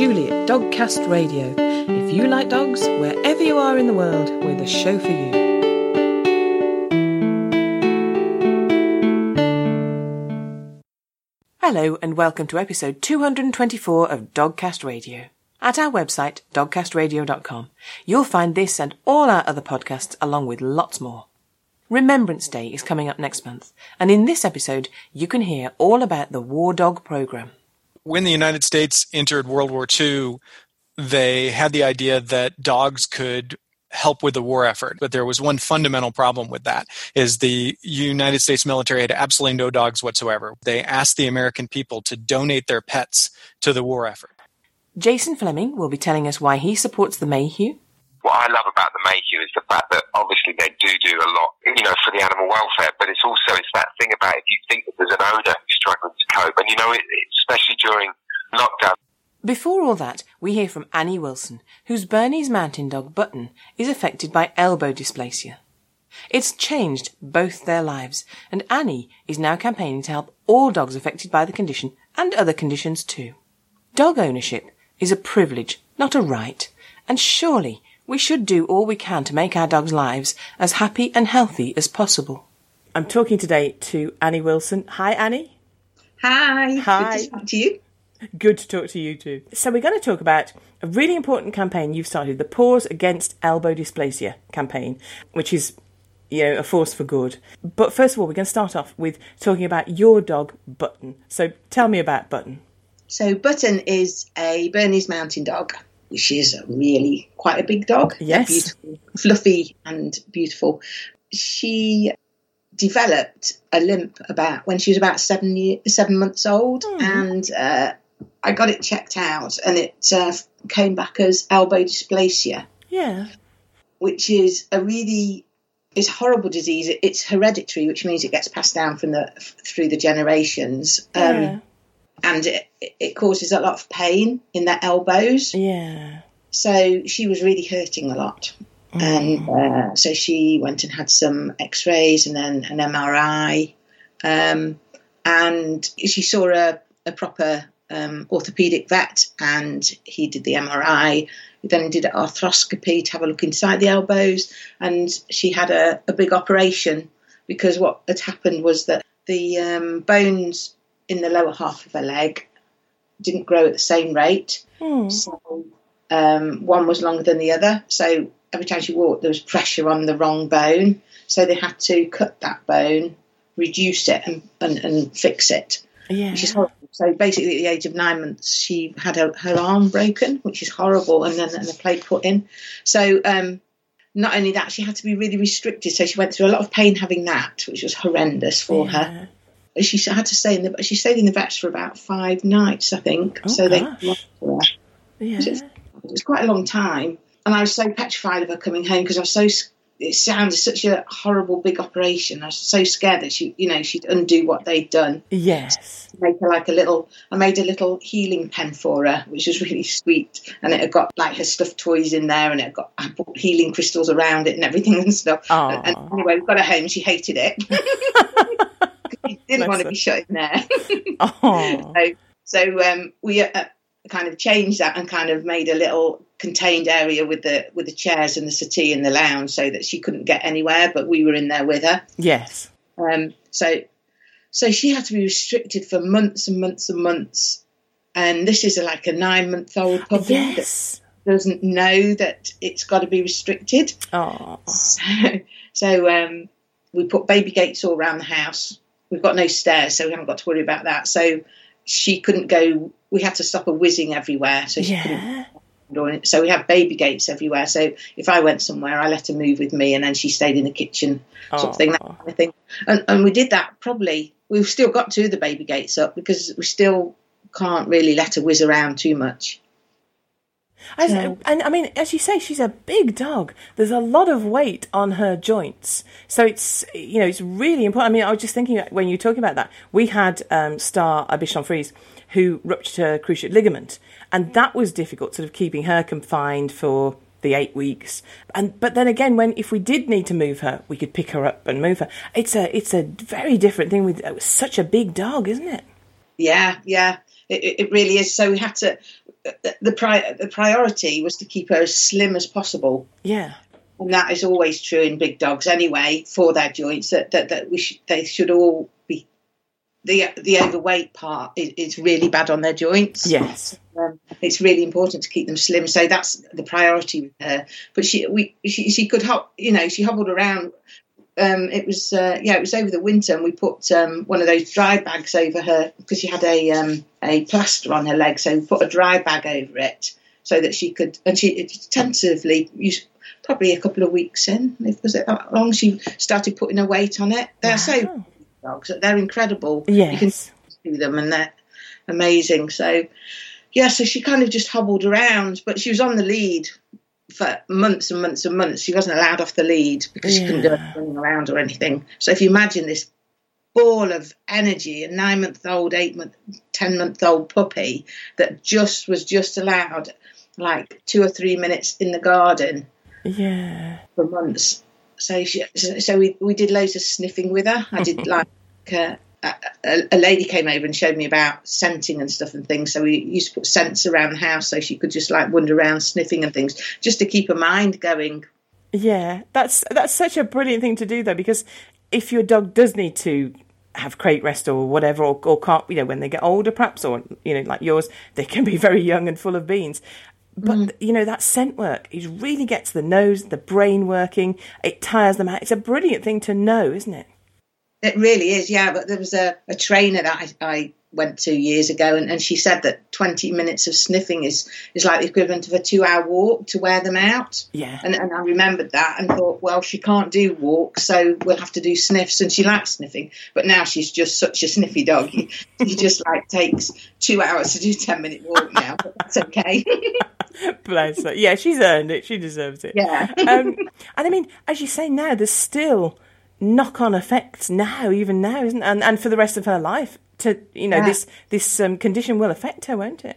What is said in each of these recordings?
Julie at Dogcast Radio. If you like dogs, wherever you are in the world, we're the show for you. Hello, and welcome to episode 224 of Dogcast Radio. At our website, dogcastradio.com, you'll find this and all our other podcasts along with lots more. Remembrance Day is coming up next month, and in this episode, you can hear all about the War Dog program. When the United States entered World War II, they had the idea that dogs could help with the war effort but there was one fundamental problem with that is the united states military had absolutely no dogs whatsoever they asked the american people to donate their pets to the war effort Jason Fleming will be telling us why he supports the Mayhew. What I love about the Mayhew is the fact that obviously they do do a lot, you know, for the animal welfare, but it's also it's that thing about if you think that there's an owner who's struggling to cope, and you know, it, especially during lockdown. Before all that, we hear from Annie Wilson, whose Bernese mountain dog Button is affected by elbow dysplasia. It's changed both their lives, and Annie is now campaigning to help all dogs affected by the condition and other conditions too. Dog ownership is a privilege, not a right, and surely we should do all we can to make our dogs' lives as happy and healthy as possible. I'm talking today to Annie Wilson. Hi, Annie. Hi. Hi. Good to talk to you. Good to talk to you too. So we're going to talk about a really important campaign you've started, the Paws Against Elbow Dysplasia campaign, which is, you know, a force for good. But first of all, we're going to start off with talking about your dog, Button. So tell me about Button. So Button is a Bernese mountain dog, is really quite a big dog. Yes. Beautiful, fluffy and beautiful. She developed a limp about when she was about seven year, seven months old, and uh, I got it checked out, and it uh, came back as elbow dysplasia, Yeah. which is a really it's a horrible disease. It's hereditary, which means it gets passed down from the through the generations. Um, yeah. And it, it causes a lot of pain in their elbows. Yeah. So she was really hurting a lot. And uh, so she went and had some x rays and then an MRI. Um, and she saw a, a proper um, orthopedic vet and he did the MRI. He Then did an arthroscopy to have a look inside the elbows. And she had a, a big operation because what had happened was that the um, bones in the lower half of her leg didn't grow at the same rate. So um, one was longer than the other. So every time she walked, there was pressure on the wrong bone. So they had to cut that bone, reduce it, and, and, and fix it, Yeah. which is horrible. So basically, at the age of nine months, she had her, her arm broken, which is horrible, and then and a plate put in. So um, not only that, she had to be really restricted. So she went through a lot of pain having that, which was horrendous for her she had to stay in the she stayed in the vets for about five nights, I think. Oh, so they. Yeah. it was quite a long time, and I was so petrified of her coming home because I was so. It sounded such a horrible big operation. I was so scared that she, you know, she'd undo what they'd done. Yes. Make her like a little. I made a little healing pen for her, which was really sweet, and it had got like her stuffed toys in there, and it had got I put healing crystals around it and everything and stuff. And, and anyway, we got her home. She hated it. she didn't want to be shut in there. Oh. So, so um, we uh, kind of changed that and kind of made a little contained area with the with the chairs and the settee in the lounge, so that she couldn't get anywhere, but we were in there with her. Yes. Um, so, so she had to be restricted for months and months and months. And this is like a nine month old puppy Yes. that doesn't know that it's got to be restricted. Oh. So, so um, we put baby gates all around the house. We've got no stairs, so we haven't got to worry about that. So she couldn't go. We had to stop her whizzing everywhere, so she couldn't. Yeah. So we have baby gates everywhere. So if I went somewhere, I let her move with me, and then she stayed in the kitchen, sort of thing, that kind of thing. And, and we did that probably. We've still got two of the baby gates up because we still can't really let her whiz around too much. As, So- and I mean, as you say, she's a big dog. There's a lot of weight on her joints, so it's you know it's really important. I mean, I was just thinking when you were talking about that, we had um, Star a Bichon Frise who ruptured her cruciate ligament, and that was difficult, sort of keeping her confined for the eight weeks. And but then again, when if we did need to move her, we could pick her up and move her. It's a it's a very different thing with uh, such a big dog, isn't it? Yeah, yeah, it- it really is. So we had to. The, pri- the priority was to keep her as slim as possible. Yeah. And that is always true in big dogs anyway for their joints that, that, that we sh- they should all be the the overweight part is, is really bad on their joints. Yes. Um, it's really important to keep them slim. So that's the priority with her. But she we she, she could hop you know, she hobbled around um, it was uh, yeah, it was over the winter, and we put um, one of those dry bags over her because she had a um, a plaster on her leg, so we put a dry bag over it so that she could. And she tentatively, used, probably a couple of weeks in, if was it that long, she started putting her weight on it. They're so dogs, they're incredible. Yes. You can see them, and they're amazing. So yeah, so she kind of just hobbled around, but she was on the lead for months and months and months. She wasn't allowed off the lead because she couldn't go running around or anything. So if you imagine this ball of energy, a nine month old, eight month, ten month old puppy that just was just allowed like two or three minutes in the garden Yeah. for months. So she, so we we did loads of sniffing with her. I did like uh, a, a, lady came over and showed me about scenting and stuff and things. So we used to put scents around the house so she could just like wander around sniffing and things, just to keep her mind going. Yeah, that's that's such a brilliant thing to do though, because if your dog does need to have crate rest or whatever, or, or can't, you know, when they get older, perhaps, or you know, like yours, they can be very young and full of beans. But mm-hmm. you know that scent work, it really gets the nose, the brain working. It tires them out. It's a brilliant thing to know, isn't it? It really is, yeah. But there was a, a trainer that I, I went to years ago, and, and she said that 20 minutes of sniffing is, is like the equivalent of a two hour walk to wear them out. Yeah. And, and I remembered that and thought, well, she can't do walks, so we'll have to do sniffs. And she likes sniffing, but now she's just such a sniffy dog. She just like takes two hours to do 10 minute walk now, but that's okay. Bless her. Yeah, she's earned it. She deserves it. yeah. um, and I mean, as you say now, there's still knock-on effects now, even now, isn't? And and for the rest of her life, to you know, Yeah. this this um, condition will affect her, won't it?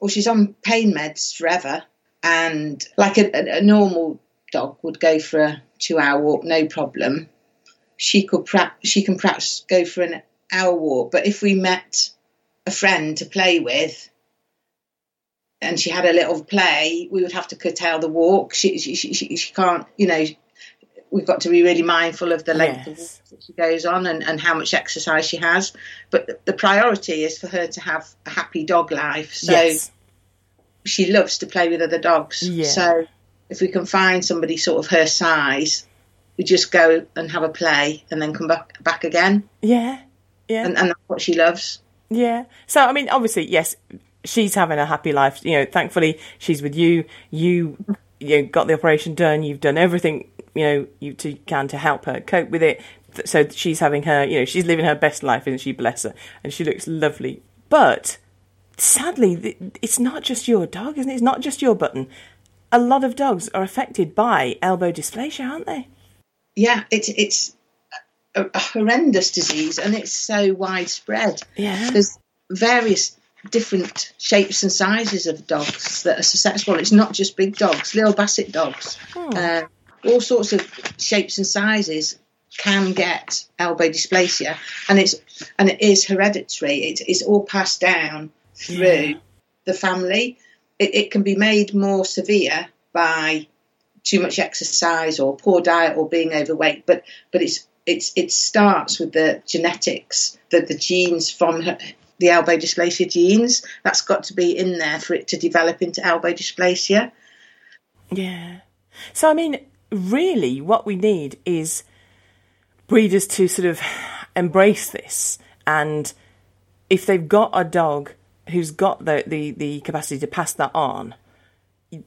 well, she's on pain meds forever, and like a, a, a normal dog would go for a two-hour walk, no problem. She could perhaps she can perhaps go for an hour walk, but if we met a friend to play with, and she had a little play, we would have to curtail the walk. She she she, she, she can't, you know. We've got to be really mindful of the length Yes. walk that she goes on and, and how much exercise she has. But the- the priority is for her to have a happy dog life. So yes. she loves to play with other dogs. Yeah. So if we can find somebody sort of her size, we just go and have a play and then come back back again. Yeah. Yeah. And, and that's what she loves. Yeah. So I mean, obviously, yes, she's having a happy life. You know, thankfully, she's with you. You, you know, got the operation done. You've done everything you know you to, can to help her cope with it. So she's having her, you know, she's living her best life, isn't she? Bless her, and she looks lovely. But sadly, it's not just your dog, isn't it? It's not just your button. A lot of dogs are affected by elbow dysplasia, aren't they? Yeah, it's it's a, a horrendous disease and it's so widespread. Yeah. There's various different shapes and sizes of dogs that are susceptible. It's not just big dogs, little basset dogs. Uh, all sorts of shapes and sizes can get elbow dysplasia, and it's and it is hereditary. It's, it's all passed down through Yeah. the family. It, it can be made more severe by too much exercise or poor diet or being overweight, but but it's it's it starts with the genetics, the the genes from her, the elbow dysplasia genes. That's got to be in there for it to develop into elbow dysplasia. Yeah. So, I mean, really, what we need is breeders to sort of embrace this. And if they've got a dog who's got the, the, the capacity to pass that on,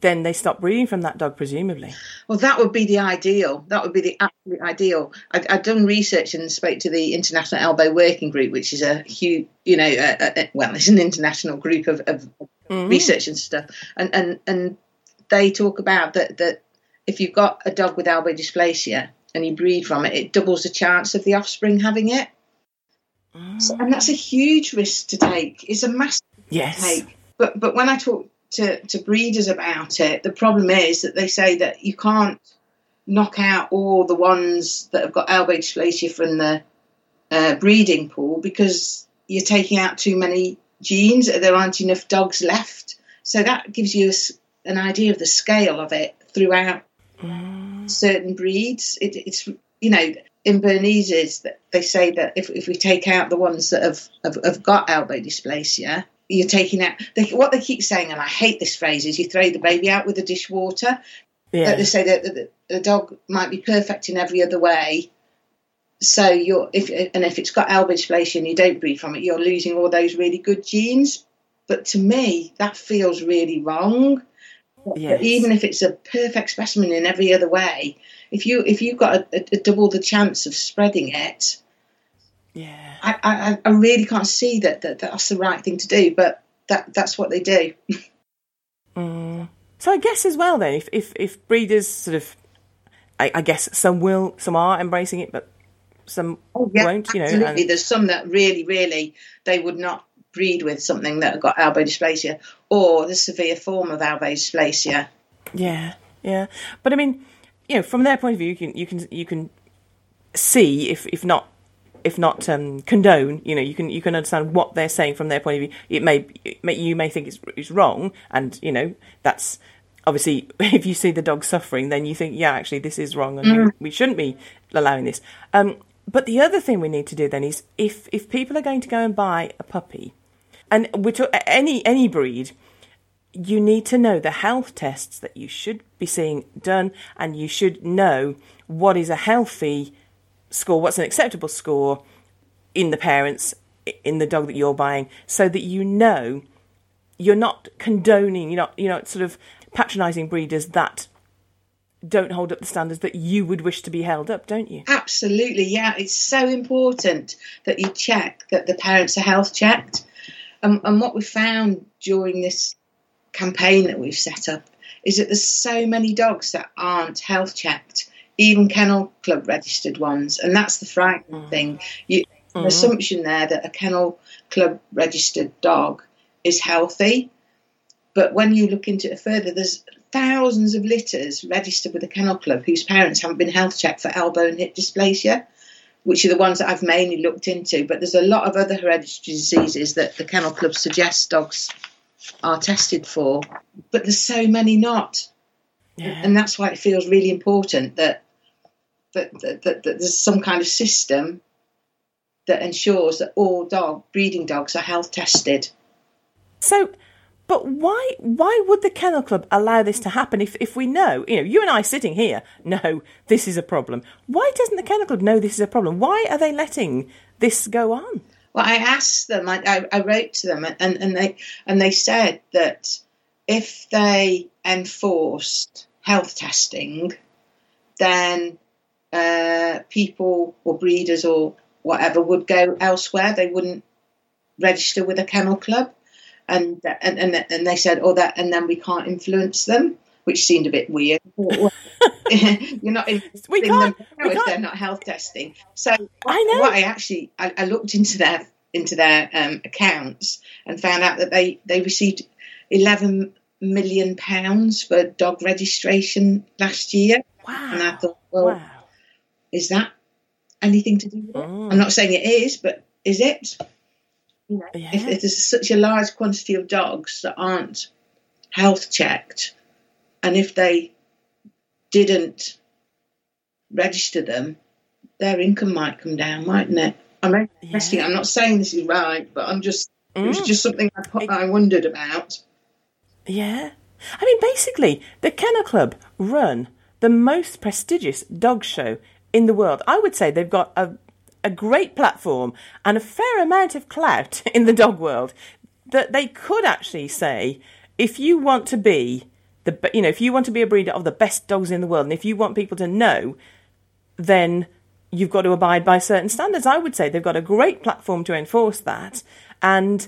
then they stop breeding from that dog, presumably. Well, that would be the ideal. That would be the absolute ideal. i have done research and spoke to the International Elbow Working Group, which is a huge, you know, a, a, well, it's an international group of, of mm-hmm. research and stuff, and and and they talk about that that if you've got a dog with elbow dysplasia and you breed from it, it doubles the chance of the offspring having it. So, and that's a huge risk to take. It's a massive Yes. take. But but when I talk to, to breeders about it, the problem is that they say that you can't knock out all the ones that have got elbow dysplasia from the uh, breeding pool because you're taking out too many genes. There aren't enough dogs left So that gives you a an idea of the scale of it throughout Mm. certain breeds. It, it's you know in Bernese they say that if, if we take out the ones that have, have, have got elbow dysplasia, you're taking out they, what they keep saying, and I hate this phrase, is you throw the baby out with the dishwater. Yeah. They say that the, the dog might be perfect in every other way. So you're if and if it's got elbow dysplasia and you don't breed from it, you're losing all those really good genes. But to me, that feels really wrong. Yes. Even if it's a perfect specimen in every other way, if you if you've got a, a, a double the chance of spreading it, yeah. I, I, I really can't see that, that that's the right thing to do. But that that's what they do. Mm. So I guess as well then, if if, if breeders sort of, I, I guess some will, some are embracing it, but some won't. You know, Oh, absolutely. and- There's some that really, really they would not breed with something that got elbow dysplasia or the severe form of elbow dysplasia. Yeah, yeah. But I mean, you know, from their point of view, you can you can you can see if if not if not um, condone, you know, you can you can understand what they're saying from their point of view. It may, it may you may think it's, it's wrong, and you know that's obviously if you see the dog suffering, then you think, yeah, actually this is wrong, and we, we shouldn't be allowing this. Um, but the other thing we need to do then is if if people are going to go and buy a puppy, and we're talk- any any breed, you need to know the health tests that you should be seeing done, and you should know what is a healthy score, what's an acceptable score in the parents, in the dog that you're buying, so that you know you're not condoning, you're not, you're not sort of patronising breeders that don't hold up the standards that you would wish to be held up, don't you? Absolutely, yeah. It's so important that you check that the parents are health checked. And, and what we found during this campaign that we've set up is that there's so many dogs that aren't health checked, even kennel club registered ones, and that's the frightening mm. thing. You, An mm. assumption there that a kennel club registered dog is healthy, but when you look into it further, there's thousands of litters registered with a kennel club whose parents haven't been health checked for elbow and hip dysplasia, which are the ones that I've mainly looked into. But there's a lot of other hereditary diseases that the kennel club suggests dogs are tested for, but there's so many not, Yeah. and that's why it feels really important that that, that, that, that there's some kind of system that ensures that all dog breeding dogs are health tested. So, but why why would the kennel club allow this to happen if if we know, you know, you and I sitting here know this is a problem. Why doesn't the kennel club know this is a problem? Why are they letting this go on? Well, I asked them, I, I, I wrote to them, and, and they and they said that if they enforced health testing, then uh, people or breeders or whatever would go elsewhere. They wouldn't register with a kennel club, and and and, and they said, "Oh, that," and then we can't influence them, which seemed a bit weird. You're not We can't- now we if can't- they're not health testing. So I know. what I actually I, I looked into their into their um, accounts and found out that they they received 11 million pounds for dog registration last year. Wow. And I thought, well, wow. Is that anything to do with it? Mm. I'm not saying it is, but is it? You know, Yeah. if, if there's such a large quantity of dogs that aren't health checked, and if they didn't register them, their income might come down, mightn't it? I'm only Yeah. I'm not saying this is right, but I'm just it was Mm. just something I, put, I wondered about. Yeah. I mean, basically, the Kennel Club run the most prestigious dog show in the world. I would say they've got a, a great platform and a fair amount of clout in the dog world that they could actually say, if you want to be the, you know, if you want to be a breeder of the best dogs in the world, and if you want people to know, then you've got to abide by certain standards. I would say they've got a great platform to enforce that, and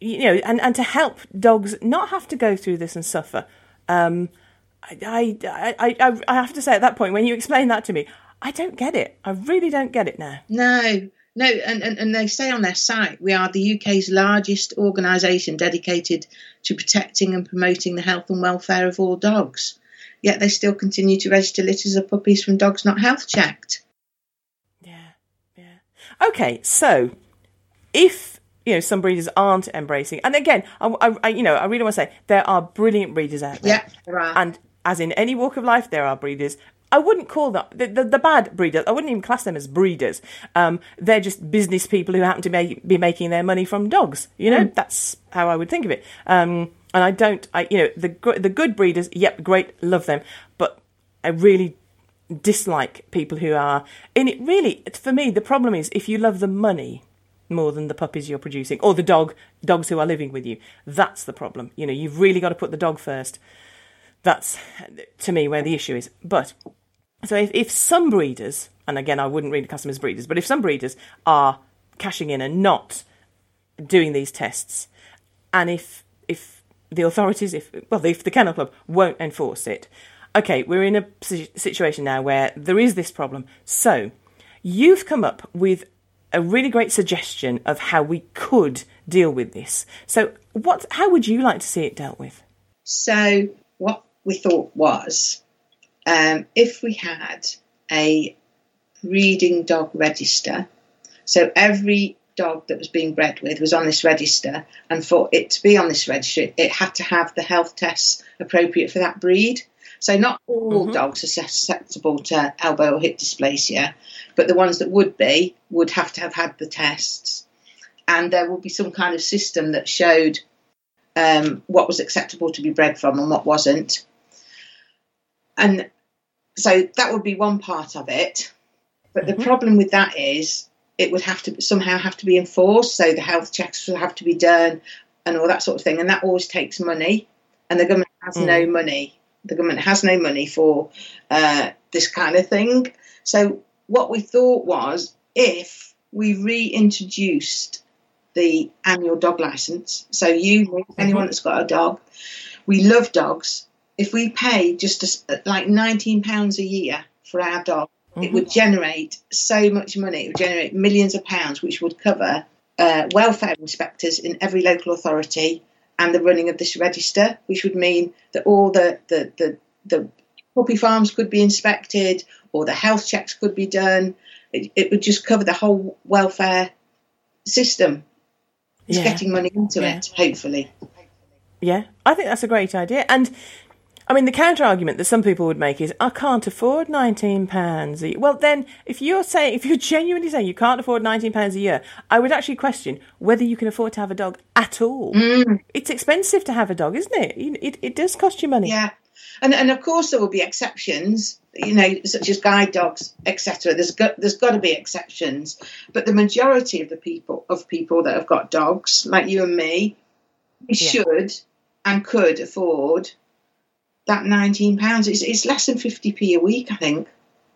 you know, and, and to help dogs not have to go through this and suffer. Um, I, I, I, I, have to say at that point, when you explain that to me, I don't get it. I really don't get it now. No, no, and, and, and they say on their site, we are the UK's largest organisation dedicated to protecting and promoting the health and welfare of all dogs. Yet they still continue to register litters of puppies from dogs not health checked. Yeah, yeah. Okay, so if you know some breeders aren't embracing. And again, I, I- I- you know I really want to say there are brilliant breeders out there. Yeah, there are. And as in any walk of life, there are breeders. I wouldn't call them the, the, the bad breeders. I wouldn't even class them as breeders. Um, they're just business people who happen to make, be making their money from dogs. You know, that's how I would think of it. Um, and I don't, I you know, the the good breeders, yep, great, love them, but I really dislike people who are in it. Really, for me, the problem is if you love the money more than the puppies you're producing or the dog dogs who are living with you, that's the problem. You know, you've really got to put the dog first. That's to me where the issue is. But so if, if some breeders, and again, I wouldn't read as breeders, but if some breeders are cashing in and not doing these tests, and if if the authorities, if well, if the kennel club won't enforce it, okay, we're in a situation now where there is this problem. So you've come up with a really great suggestion of how we could deal with this. So what? How would you like to see it dealt with? So what we thought was, um, if we had a breeding dog register, so every dog that was being bred with was on this register, and for it to be on this register, it had to have the health tests appropriate for that breed. So not all dogs are susceptible to elbow or hip dysplasia, but the ones that would be would have to have had the tests, and there would be some kind of system that showed um, what was acceptable to be bred from and what wasn't. And so that would be one part of it. But the mm-hmm. problem with that is it would have to somehow have to be enforced. So the health checks would have to be done and all that sort of thing. And that always takes money. And the government has no mm. money. The government has no money for uh, this kind of thing. So what we thought was if we reintroduced the annual dog license. So you, mm-hmm. anyone that's got a dog, we love dogs. If we pay just as, like nineteen pounds a year for our dog, it would generate so much money. It would generate millions of pounds, which would cover uh, welfare inspectors in every local authority and the running of this register, which would mean that all the the the, the puppy farms could be inspected or the health checks could be done. It, it would just cover the whole welfare system. It's Yeah. getting money into Yeah. it, hopefully. Yeah, I think that's a great idea. And I mean, the counter argument that some people would make is, I can't afford nineteen pounds. A year. Well, then, if you're saying, if you're genuinely saying you can't afford nineteen pounds a year, I would actually question whether you can afford to have a dog at all. Mm. It's expensive to have a dog, isn't it? It, it, does cost you money. Yeah, and and of course there will be exceptions, you know, such as guide dogs, etc. There's got there's got to be exceptions, but the majority of the people of people that have got dogs, like you and me, we Yeah. should and could afford that nineteen pounds. It's it's less than fifty p a week, I think.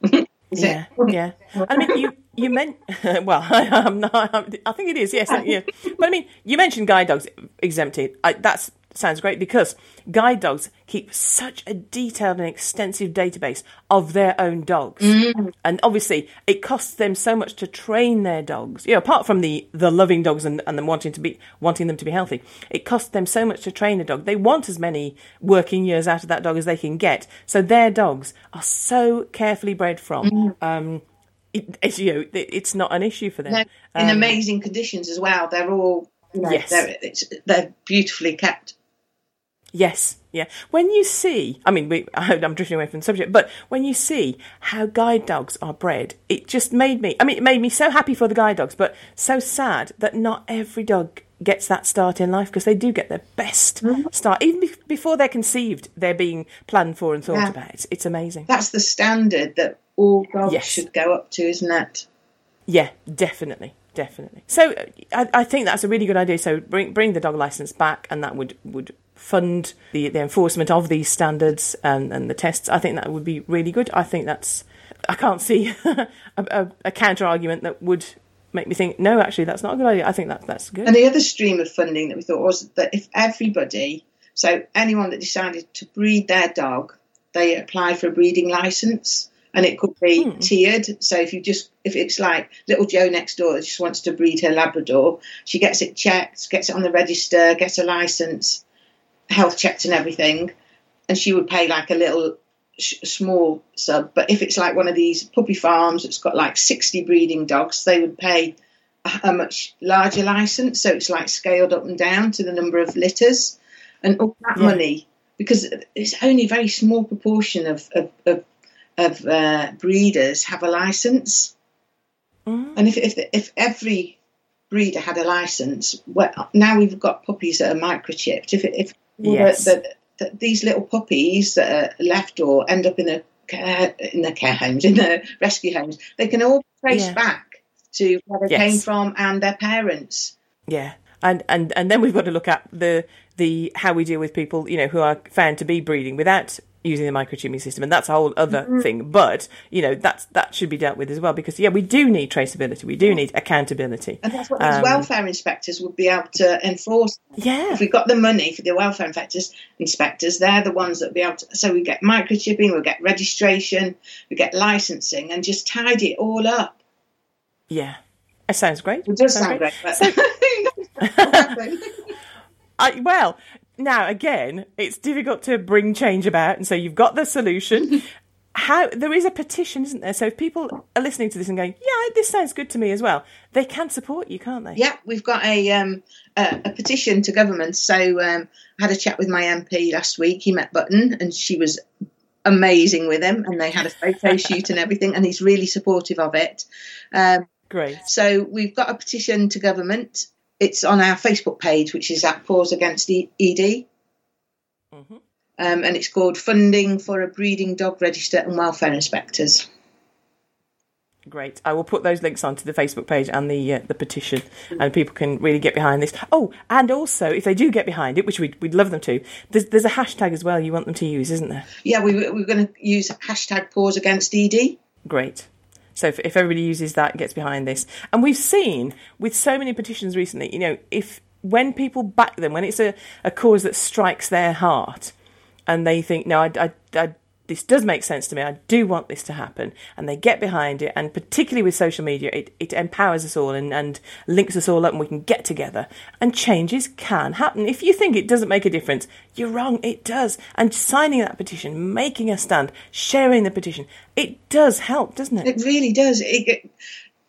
Is Yeah, it? yeah. I mean, you you meant well. I, am not. I'm, I think it is. Yes, yeah. But I mean, you mentioned guide dogs exempted. I, that sounds great because guide dogs keep such a detailed and extensive database of their own dogs, and obviously it costs them so much to train their dogs. You know, apart from the the loving dogs and and them wanting to be wanting them to be healthy, it costs them so much to train a dog. They want as many working years out of that dog as they can get. So their dogs are so carefully bred from. Um, it, it's, you know, it- it's not an issue for them. No, in Um, amazing conditions as well. They're all you know, Yes. they're, it's, they're beautifully kept. Yes, yeah. When you see, I mean, we, I'm drifting away from the subject, but when you see how guide dogs are bred, it just made me, I mean, it made me so happy for the guide dogs, but so sad that not every dog gets that start in life because they do get their best Mm-hmm. start. Even be- before they're conceived, they're being planned for and thought Yeah. about. It's, it's amazing. That's the standard that all dogs Yes. should go up to, isn't it? Yeah, definitely, definitely. So uh, I, I think that's a really good idea. So bring bring the dog license back, and that would would fund the the enforcement of these standards and and the tests. I think that would be really good. I think that's. I can't see a, a, a counter argument that would make me think no, actually, that's not a good idea. I think that that's good. And the other stream of funding that we thought was that if everybody, so anyone that decided to breed their dog, they apply for a breeding license. And it could be hmm. tiered. So if you just, if it's like little Joe next door just wants to breed her Labrador, she gets it checked, gets it on the register, gets a license, health checked and everything. And she would pay like a little sh- small sub. But if it's like one of these puppy farms that's got like 60 breeding dogs, they would pay a much larger license, so it's like scaled up and down to the number of litters, and all that Yeah. money because it's only a very small proportion of of, of, of uh, breeders have a license, Mm. and if if if every breeder had a license, well, now we've got puppies that are microchipped. If if Yes. that that these little puppies that are left or end up in the care, in the care homes, in the rescue homes, they can all trace Yeah. back to where they Yes. came from and their parents. Yeah, and and and then we've got to look at the the how we deal with people, you know, who are found to be breeding without using the microchipping system, and that's a whole other Mm-hmm. thing. But you know, that's that should be dealt with as well because yeah, we do need traceability, we do need accountability. And that's what these Um, welfare inspectors would be able to enforce. Yeah, If we got the money for the welfare inspectors, inspectors, they're the ones that would be able to. So we get microchipping, we get registration, we get licensing, and just tidy it all up. yeah, it sounds great. It does Sounds sound great, but So- I, well, now again, it's difficult to bring change about, and so you've got the solution. How there is a petition, isn't there? So if people are listening to this and going, "Yeah, this sounds good to me as well," they can support you, can't they? Yeah, we've got a um, a, a petition to government. So um, I had a chat with my MP last week. He met Button, and she was amazing with him, and they had a photo shoot and everything. And he's really supportive of it. Um, Great. so we've got a petition to government. It's on our Facebook page, which is at Paws Against ED. Mhm. Um, and it's called Funding for a Breeding Dog Register and Welfare Inspectors. Great. I will put those links onto the Facebook page and the uh, the petition, and people can really get behind this. Oh, and also, if they do get behind it, which we'd, we'd love them to, there's, there's a hashtag as well you want them to use, isn't there? Yeah, we, we're going to use hashtag Paws Against ED. Great. So if, if everybody uses that, and gets behind this, and we've seen with so many petitions recently, you know, if when people back them, when it's a, a cause that strikes their heart, and they think, no, I, I, I, this does make sense to me. I do want this to happen, and they get behind it. And particularly with social media, it, it empowers us all and, and links us all up, and we can get together. And changes can happen. If you think it doesn't make a difference, you're wrong. It does. And signing that petition, making a stand, sharing the petition, it does help, doesn't it? It really does. It, it,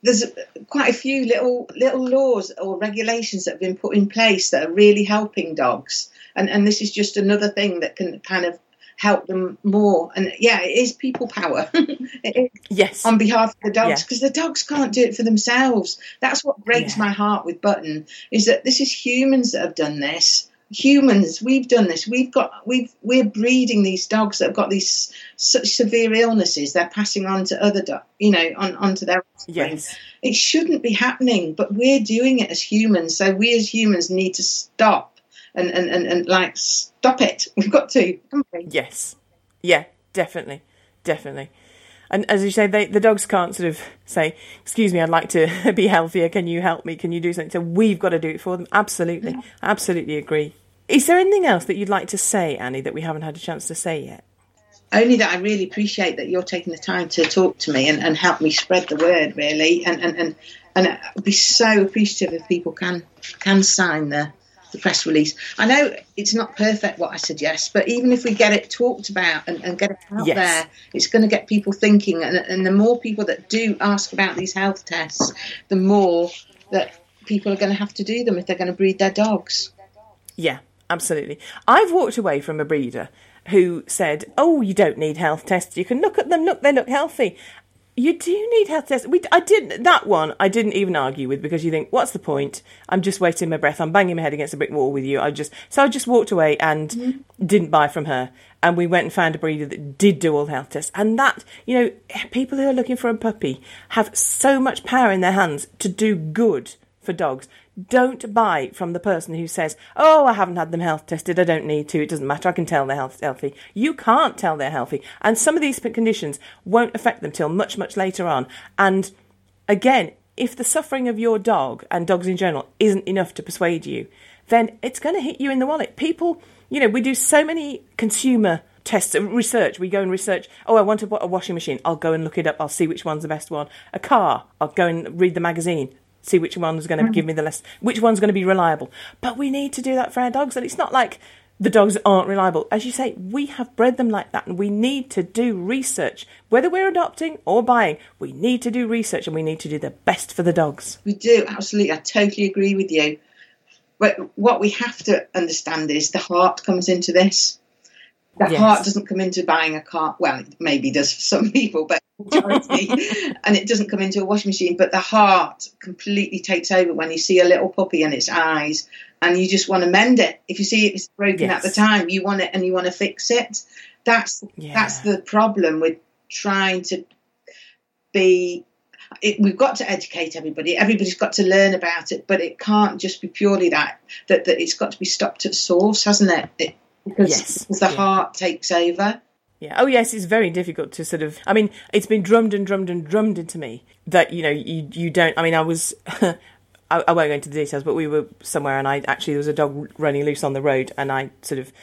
there's quite a few little little laws or regulations that have been put in place that are really helping dogs, and and this is just another thing that can kind of help them more. And yeah, it is people power. is Yes. on behalf of the dogs Yeah. because the dogs can't do it for themselves. That's what breaks Yeah. my heart with Button is that this is humans that have done this. Humans, we've done this. We've got we've we're breeding these dogs that have got these such severe illnesses. They're passing on to other dogs, you know, on onto their offspring. yes. It shouldn't be happening, but we're doing it as humans. So we as humans need to stop and and and, and like stop it. We've got to. we? Yes. Yeah, definitely. Definitely. And as you say, they, the dogs can't sort of say, Excuse me, I'd like to be healthier. Can you help me? Can you do something? So we've got to do it for them. Absolutely. Absolutely agree. Is there anything else that you'd like to say, Annie, that we haven't had a chance to say yet? only that I really appreciate that you're taking the time to talk to me and, and help me spread the word really and and, and and I'd be so appreciative if people can can sign the the press release. I know it's not perfect what I suggest, but even if we get it talked about and, and get it out Yes. there, it's going to get people thinking. And, and the more people that do ask about these health tests, the more that people are going to have to do them if they're going to breed their dogs. Yeah, absolutely. I've walked away from a breeder who said, "Oh, you don't need health tests. You can look at them. Look, they look healthy." You do need health tests. We, I didn't that one. I didn't even argue with because you think, "What's the point? I'm just wasting my breath. I'm banging my head against a brick wall with you." I just so I just walked away and mm-hmm. didn't buy from her. And we went and found a breeder that did do all the health tests. And that, you know, people who are looking for a puppy have so much power in their hands to do good for dogs. Don't buy from the person who says, "Oh, I haven't had them health tested. I don't need to. It doesn't matter. I can tell they're health- healthy." You can't tell they're healthy, and some of these conditions won't affect them till much, much later on. And again, if the suffering of your dog and dogs in general isn't enough to persuade you, then it's going to hit you in the wallet. People, you know, we do so many consumer tests, uh, research. We go and research. Oh, I want a, a washing machine. I'll go and look it up. I'll see which one's the best one. A car. I'll go and read the magazine. See which one's going to mm-hmm. give me the less. Which one's going to be reliable. But we need to do that for our dogs, and it's not like the dogs aren't reliable. As you say, we have bred them like that, and we need to do research. Whether we're adopting or buying, we need to do research and we need to do the best for the dogs. We do, absolutely. I totally agree with you. But what we have to understand is the heart comes into this. The Yes. heart doesn't come into buying a car. Well, it maybe does for some people, but majority, and it doesn't come into a washing machine. But the heart completely takes over when you see a little puppy and its eyes, and you just want to mend it. If you see it's broken at the time, you want it and you want to fix it. That's that's the problem with trying to be it, we've got to educate everybody. Everybody's got to learn about it, but it can't just be purely that. That, that it's got to be stopped at source, hasn't it? it because, Yes, the heart takes over. Yeah. Oh, yes. It's very difficult to sort of. I mean, it's been drummed and drummed and drummed into me that you know you you don't. I mean, I was. I, I won't go into the details, but we were somewhere, and I actually there was a dog running loose on the road, and I sort of,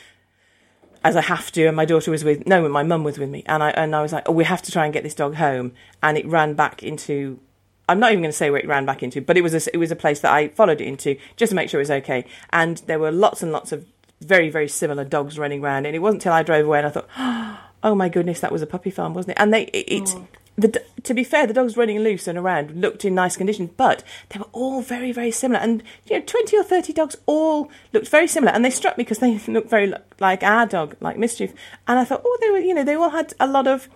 as I have to, and my daughter was with no, my mum was with me, and I and I was like, oh, we have to try and get this dog home, and it ran back into. I'm not even going to say where it ran back into, but it was a, it was a place that I followed it into just to make sure it was okay, and there were lots and lots of very very similar dogs running around, and it wasn't till I drove away and I thought oh my goodness, that was a puppy farm, wasn't it? And they, it, it mm. the, to be fair, the dogs running loose and around looked in nice condition, but they were all very, very similar. And you know, twenty or thirty dogs all looked very similar, and they struck me because they looked very like our dog, like Mischief. And I thought, oh, they were, you know, they all had a lot of,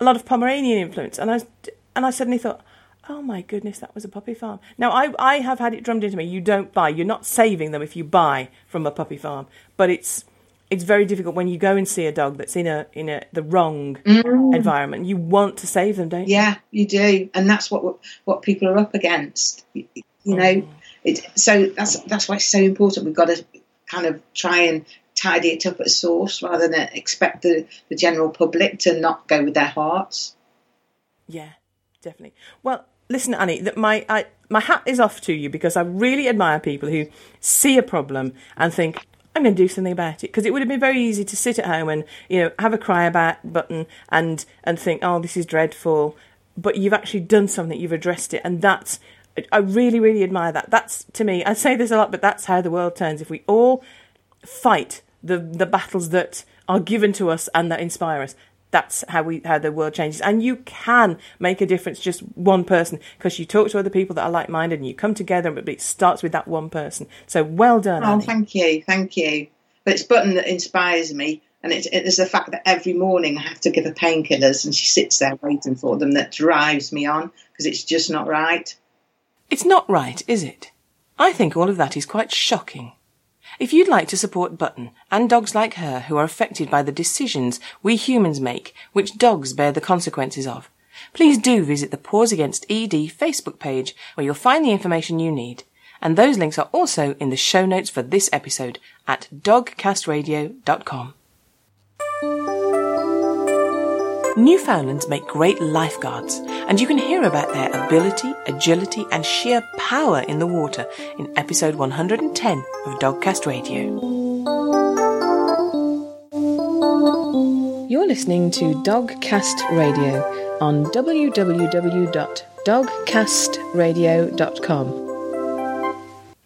a lot of Pomeranian influence. And I, was, and I suddenly thought. Oh my goodness, that was a puppy farm. Now I I have had it drummed into me. You don't buy. You're not saving them if you buy from a puppy farm. But it's it's very difficult when you go and see a dog that's in a in a the wrong mm. environment. You want to save them, don't you? Yeah, you do, and that's what what people are up against. You know, oh. it, so that's that's why it's so important. We've got to kind of try and tidy it up at source rather than expect the, the general public to not go with their hearts. Yeah, definitely. Well, listen, Annie, that my I, my hat is off to you because I really admire people who see a problem and think. I'm going to do something about it because it would have been very easy to sit at home and you know have a cry about button and and think oh this is dreadful, but you've actually done something, you've addressed it, and that's I really really admire that. That's to me I say this a lot, but that's how the world turns. If we all fight the the battles that are given to us and that inspire us. That's how we how the world changes, and you can make a difference. Just one person, because you talk to other people that are like minded, and you come together. But it starts with that one person. So well done, Oh, Annie. thank you, thank you. But it's Button that inspires me, and it's it is the fact that every morning I have to give her painkillers, and she sits there waiting for them that drives me on because it's just not right. It's not right, is it? I think all of that is quite shocking. If you'd like to support Button and dogs like her who are affected by the decisions we humans make, which dogs bear the consequences of, please do visit the Paws Against ED Facebook page where you'll find the information you need. And those links are also in the show notes for this episode at dogcastradio.com. Newfoundlands make great lifeguards, and you can hear about their ability, agility, and sheer power in the water in episode 110 of Dogcast Radio. You're listening to Dogcast Radio on www.dogcastradio.com.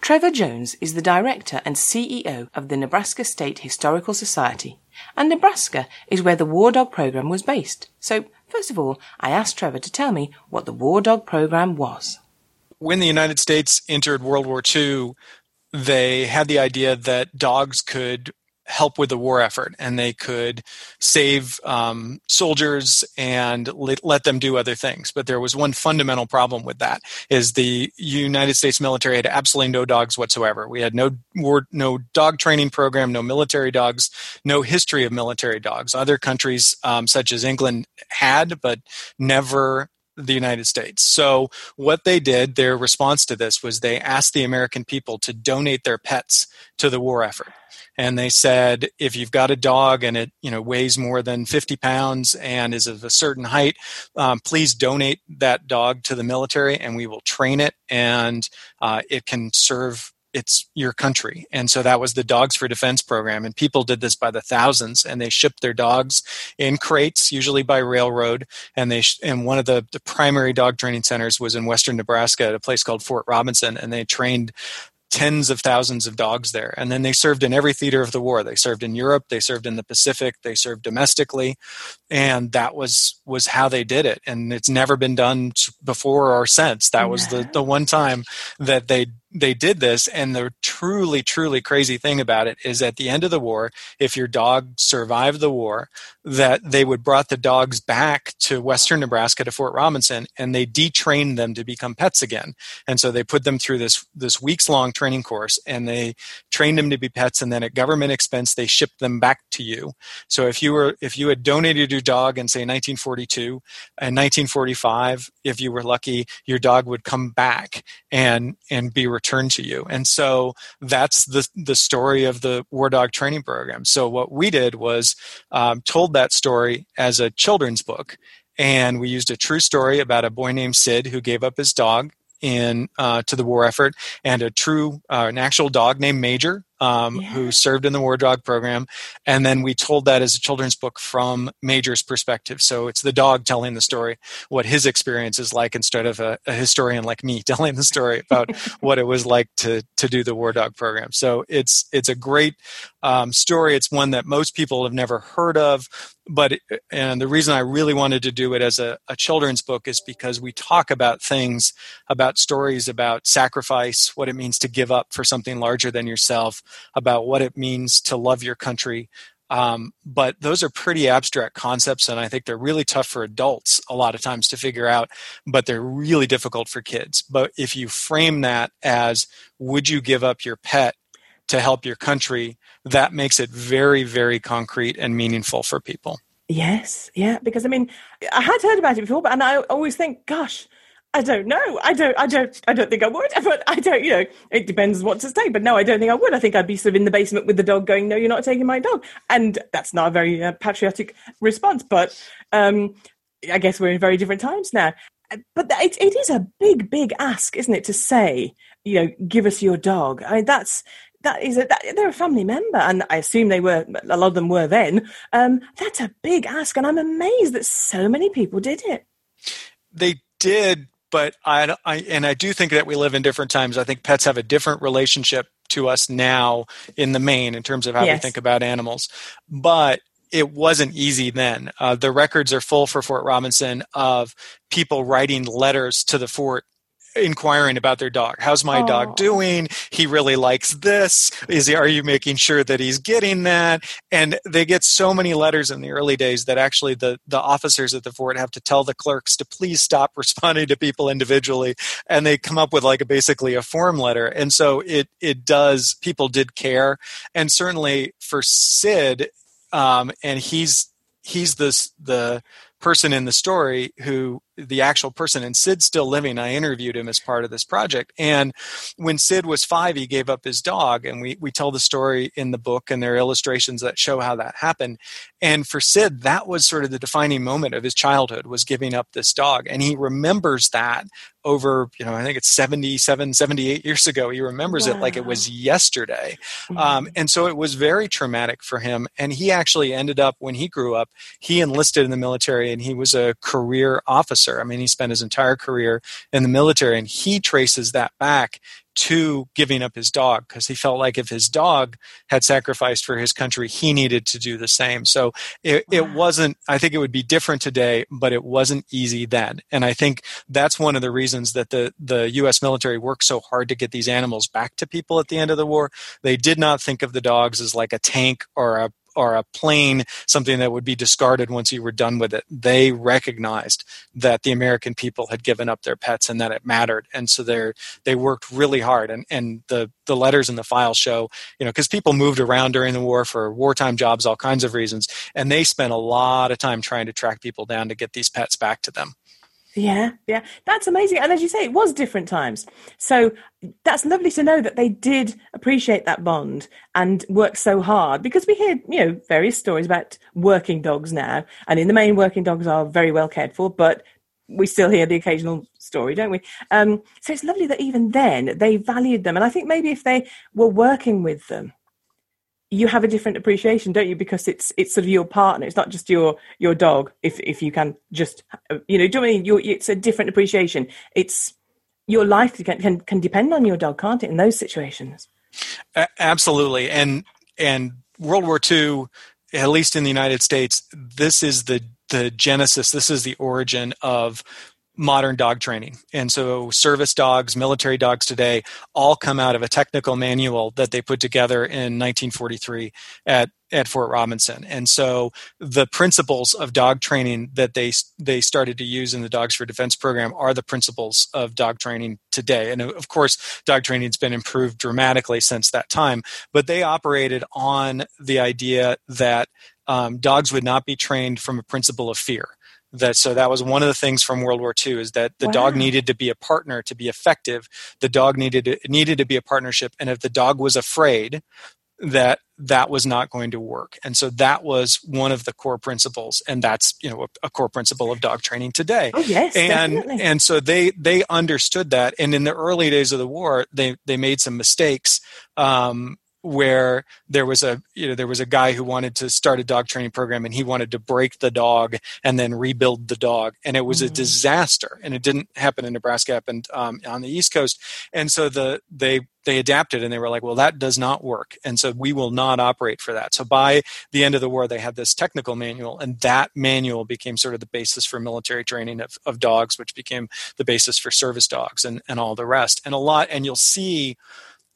Trevor Jones is the director and CEO of the Nebraska State Historical Society, and Nebraska is where the War Dog program was based. So, first of all, I asked Trevor to tell me what the War Dog program was. when the United States entered World War II, they had the idea that dogs could help with the war effort and they could save um, soldiers and let, let them do other things but there was one fundamental problem with that is the united states military had absolutely no dogs whatsoever we had no war no dog training program no military dogs no history of military dogs other countries um, such as england had but never the United States. So, what they did, their response to this was they asked the American people to donate their pets to the war effort. And they said, if you've got a dog and it you know weighs more than 50 pounds and is of a certain height, um, please donate that dog to the military, and we will train it, and uh, it can serve it's your country. And so that was the Dogs for Defense program. And people did this by the thousands and they shipped their dogs in crates, usually by railroad. And they, sh- and one of the, the primary dog training centers was in Western Nebraska at a place called Fort Robinson. And they trained tens of thousands of dogs there. And then they served in every theater of the war. They served in Europe, they served in the Pacific, they served domestically, and that was was how they did it. And it's never been done before or since. That was the the one time that they they did this and the truly truly crazy thing about it is at the end of the war if your dog survived the war that they would brought the dogs back to western nebraska to fort robinson and they detrained them to become pets again and so they put them through this this weeks long training course and they trained them to be pets and then at government expense they shipped them back to you so if you were if you had donated your dog in say 1942 and 1945 if you were lucky your dog would come back and and be returned to you. And so that's the the story of the War Dog Training Program. So what we did was um, told that story as a children's book, and we used a true story about a boy named Sid who gave up his dog in uh, to the war effort, and a true uh, an actual dog named Major um, yeah. who served in the War Dog program. And then we told that as a children's book from Major's perspective. So it's the dog telling the story, what his experience is like, instead of a, a historian like me telling the story about what it was like to to do the War Dog program. So it's it's a great um, story. It's one that most people have never heard of. But and the reason I really wanted to do it as a, a children's book is because we talk about things, about stories about sacrifice, what it means to give up for something larger than yourself, about what it means to love your country. Um, but those are pretty abstract concepts, and I think they're really tough for adults a lot of times to figure out, but they're really difficult for kids. But if you frame that as, would you give up your pet to help your country, that makes it very, very concrete and meaningful for people. Yes, yeah, because I mean, I had heard about it before, but and I always think, gosh, I don't know. I don't. I don't. I don't think I would. But I don't. You know, it depends what to say. But no, I don't think I would. I think I'd be sort of in the basement with the dog, going, "No, you're not taking my dog." And that's not a very uh, patriotic response. But um, I guess we're in very different times now. But it, it is a big, big ask, isn't it, to say, you know, give us your dog. I mean, that's that is a, that, they're a family member, and I assume they were. A lot of them were then. Um, that's a big ask, and I'm amazed that so many people did it. They did, but I, I and I do think that we live in different times. I think pets have a different relationship to us now in the main in terms of how yes. we think about animals. But it wasn't easy then. Uh, the records are full for Fort Robinson of people writing letters to the fort inquiring about their dog. How's my dog doing? He really likes this. Is he, are you making sure that he's getting that? And they get so many letters in the early days that actually the the officers at the fort have to tell the clerks to please stop responding to people individually, and they come up with like a, basically a form letter. And so it it does. People did care, and certainly for Sid, um, and he's he's this the person in the story who the actual person and Sid's still living. I interviewed him as part of this project. And when Sid was five, he gave up his dog. And we, we tell the story in the book and there are illustrations that show how that happened. And for Sid, that was sort of the defining moment of his childhood was giving up this dog. And he remembers that over, you know, I think it's 77, 78 years ago. He remembers wow. it like it was yesterday. Mm-hmm. Um, and so it was very traumatic for him. And he actually ended up, when he grew up, he enlisted in the military and he was a career officer officer. I mean, he spent his entire career in the military, and he traces that back to giving up his dog because he felt like if his dog had sacrificed for his country, he needed to do the same. So it, wow. it wasn't, I think it would be different today, but it wasn't easy then. And I think that's one of the reasons that the, the U.S. military worked so hard to get these animals back to people at the end of the war. They did not think of the dogs as like a tank or a or a plane, something that would be discarded once you were done with it. They recognized that the American people had given up their pets and that it mattered, and so they they worked really hard. And and the the letters in the file show, you know, because people moved around during the war for wartime jobs, all kinds of reasons, and they spent a lot of time trying to track people down to get these pets back to them. Yeah, yeah, that's amazing. And as you say, it was different times. So that's lovely to know that they did appreciate that bond and work so hard because we hear, you know, various stories about working dogs now. And in the main, working dogs are very well cared for, but we still hear the occasional story, don't we? Um, so it's lovely that even then they valued them. And I think maybe if they were working with them, you have a different appreciation, don't you? Because it's it's sort of your partner. It's not just your your dog. If if you can just you know, do you know I mean? You're, it's a different appreciation. It's your life can, can can depend on your dog, can't it? In those situations. absolutely, and and World War II, at least in the United States, this is the the genesis. This is the origin of modern dog training. And so service dogs, military dogs today all come out of a technical manual that they put together in 1943 at at Fort Robinson. And so the principles of dog training that they they started to use in the Dogs for Defense program are the principles of dog training today. And of course, dog training has been improved dramatically since that time, but they operated on the idea that um, dogs would not be trained from a principle of fear that so that was one of the things from world war ii is that the wow. dog needed to be a partner to be effective the dog needed to, needed to be a partnership and if the dog was afraid that that was not going to work and so that was one of the core principles and that's you know a, a core principle of dog training today oh yes and definitely. and so they they understood that and in the early days of the war they they made some mistakes um, where there was a you know there was a guy who wanted to start a dog training program and he wanted to break the dog and then rebuild the dog. And it was mm-hmm. a disaster and it didn't happen in Nebraska happened um, on the East Coast. And so the they they adapted and they were like well that does not work. And so we will not operate for that. So by the end of the war they had this technical manual and that manual became sort of the basis for military training of, of dogs which became the basis for service dogs and, and all the rest. And a lot and you'll see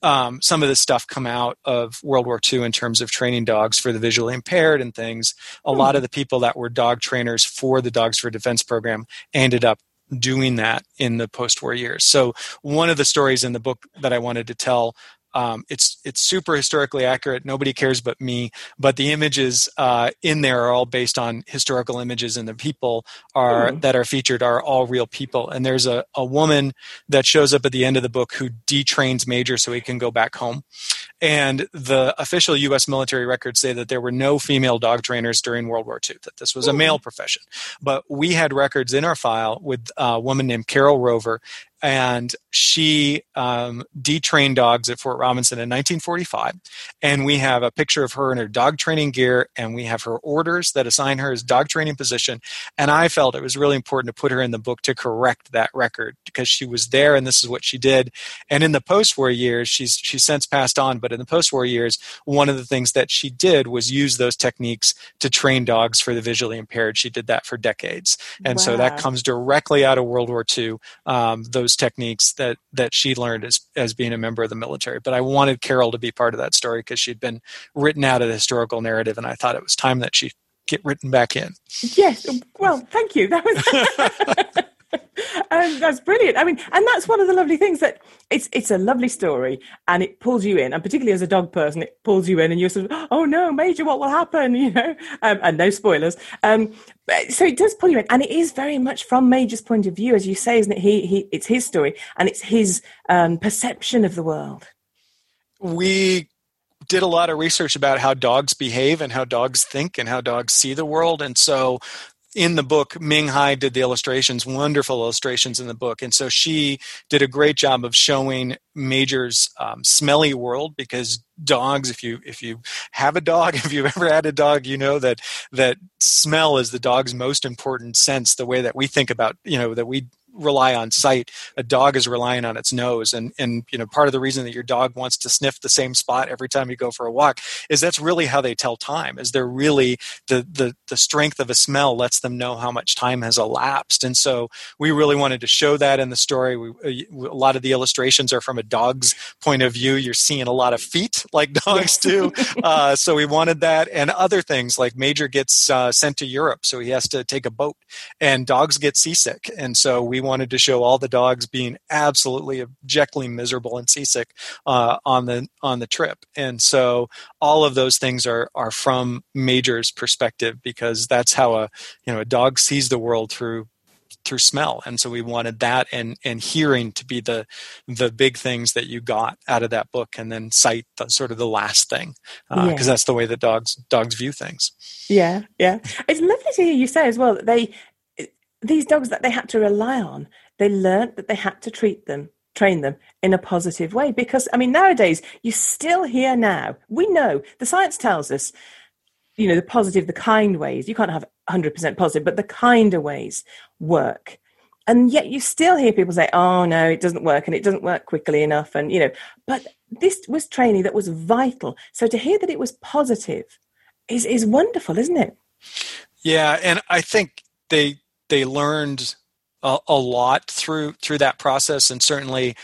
um, some of this stuff come out of World War II in terms of training dogs for the visually impaired and things. A mm. lot of the people that were dog trainers for the Dogs for Defense program ended up doing that in the post-war years. So one of the stories in the book that I wanted to tell um, it's it's super historically accurate. Nobody cares but me. But the images uh, in there are all based on historical images, and the people are mm. that are featured are all real people. And there's a, a woman that shows up at the end of the book who detrains Major so he can go back home. And the official U.S. military records say that there were no female dog trainers during World War II. That this was a male profession. But we had records in our file with a woman named Carol Rover, and she um, detrained dogs at Fort Robinson in 1945. And we have a picture of her in her dog training gear, and we have her orders that assign her as dog training position. And I felt it was really important to put her in the book to correct that record because she was there, and this is what she did. And in the post-war years, she's she's since passed on, but in the post-war years, one of the things that she did was use those techniques to train dogs for the visually impaired. She did that for decades, and wow. so that comes directly out of World War II. Um, those those techniques that that she learned as as being a member of the military. But I wanted Carol to be part of that story because she'd been written out of the historical narrative, and I thought it was time that she get written back in. Yes. Well, thank you. That was. um, that's brilliant. I mean, and that's one of the lovely things that it's it's a lovely story, and it pulls you in, and particularly as a dog person, it pulls you in, and you're sort of, oh no, Major, what will happen? You know, um, and no spoilers. Um, so it does pull you in, and it is very much from Major's point of view, as you say, isn't it? He he, it's his story, and it's his um, perception of the world. We did a lot of research about how dogs behave and how dogs think and how dogs see the world. And so in the book, Ming Hai did the illustrations, wonderful illustrations in the book. And so she did a great job of showing Major's um, smelly world because dogs, if you if you have a dog, if you've ever had a dog, you know that that smell is the dog's most important sense. The way that we think about, you know, that we rely on sight. A dog is relying on its nose, and and you know part of the reason that your dog wants to sniff the same spot every time you go for a walk is that's really how they tell time. Is they're really the the the strength of a smell lets them know how much time has elapsed, and so we really wanted to show that in the story. We, uh, a lot of the illustrations are from a dog's point of view. You're seeing a lot of feet like dogs do, uh, so we wanted that, and other things like Major gets uh, sent to Europe, so he has to take a boat, and dogs get seasick, and so we wanted to show all the dogs being absolutely objectly miserable and seasick uh, on the on the trip. And so all of those things are are from Major's perspective because that's how a you know a dog sees the world through through smell and so we wanted that and and hearing to be the the big things that you got out of that book and then sight the sort of the last thing because uh, yeah. that's the way that dogs dogs view things yeah yeah it's lovely to hear you say as well that they these dogs that they had to rely on, they learned that they had to treat them, train them in a positive way. Because, I mean, nowadays, you still hear now, we know, the science tells us, you know, the positive, the kind ways, you can't have 100% positive, but the kinder ways work. and yet you still hear people say, "Oh no, it doesn't work, and it doesn't work quickly enough," and you know. But this was training that was vital. So to hear that it was positive is is wonderful, isn't it? Yeah, and I think they they learned a, a lot through through that process, and certainly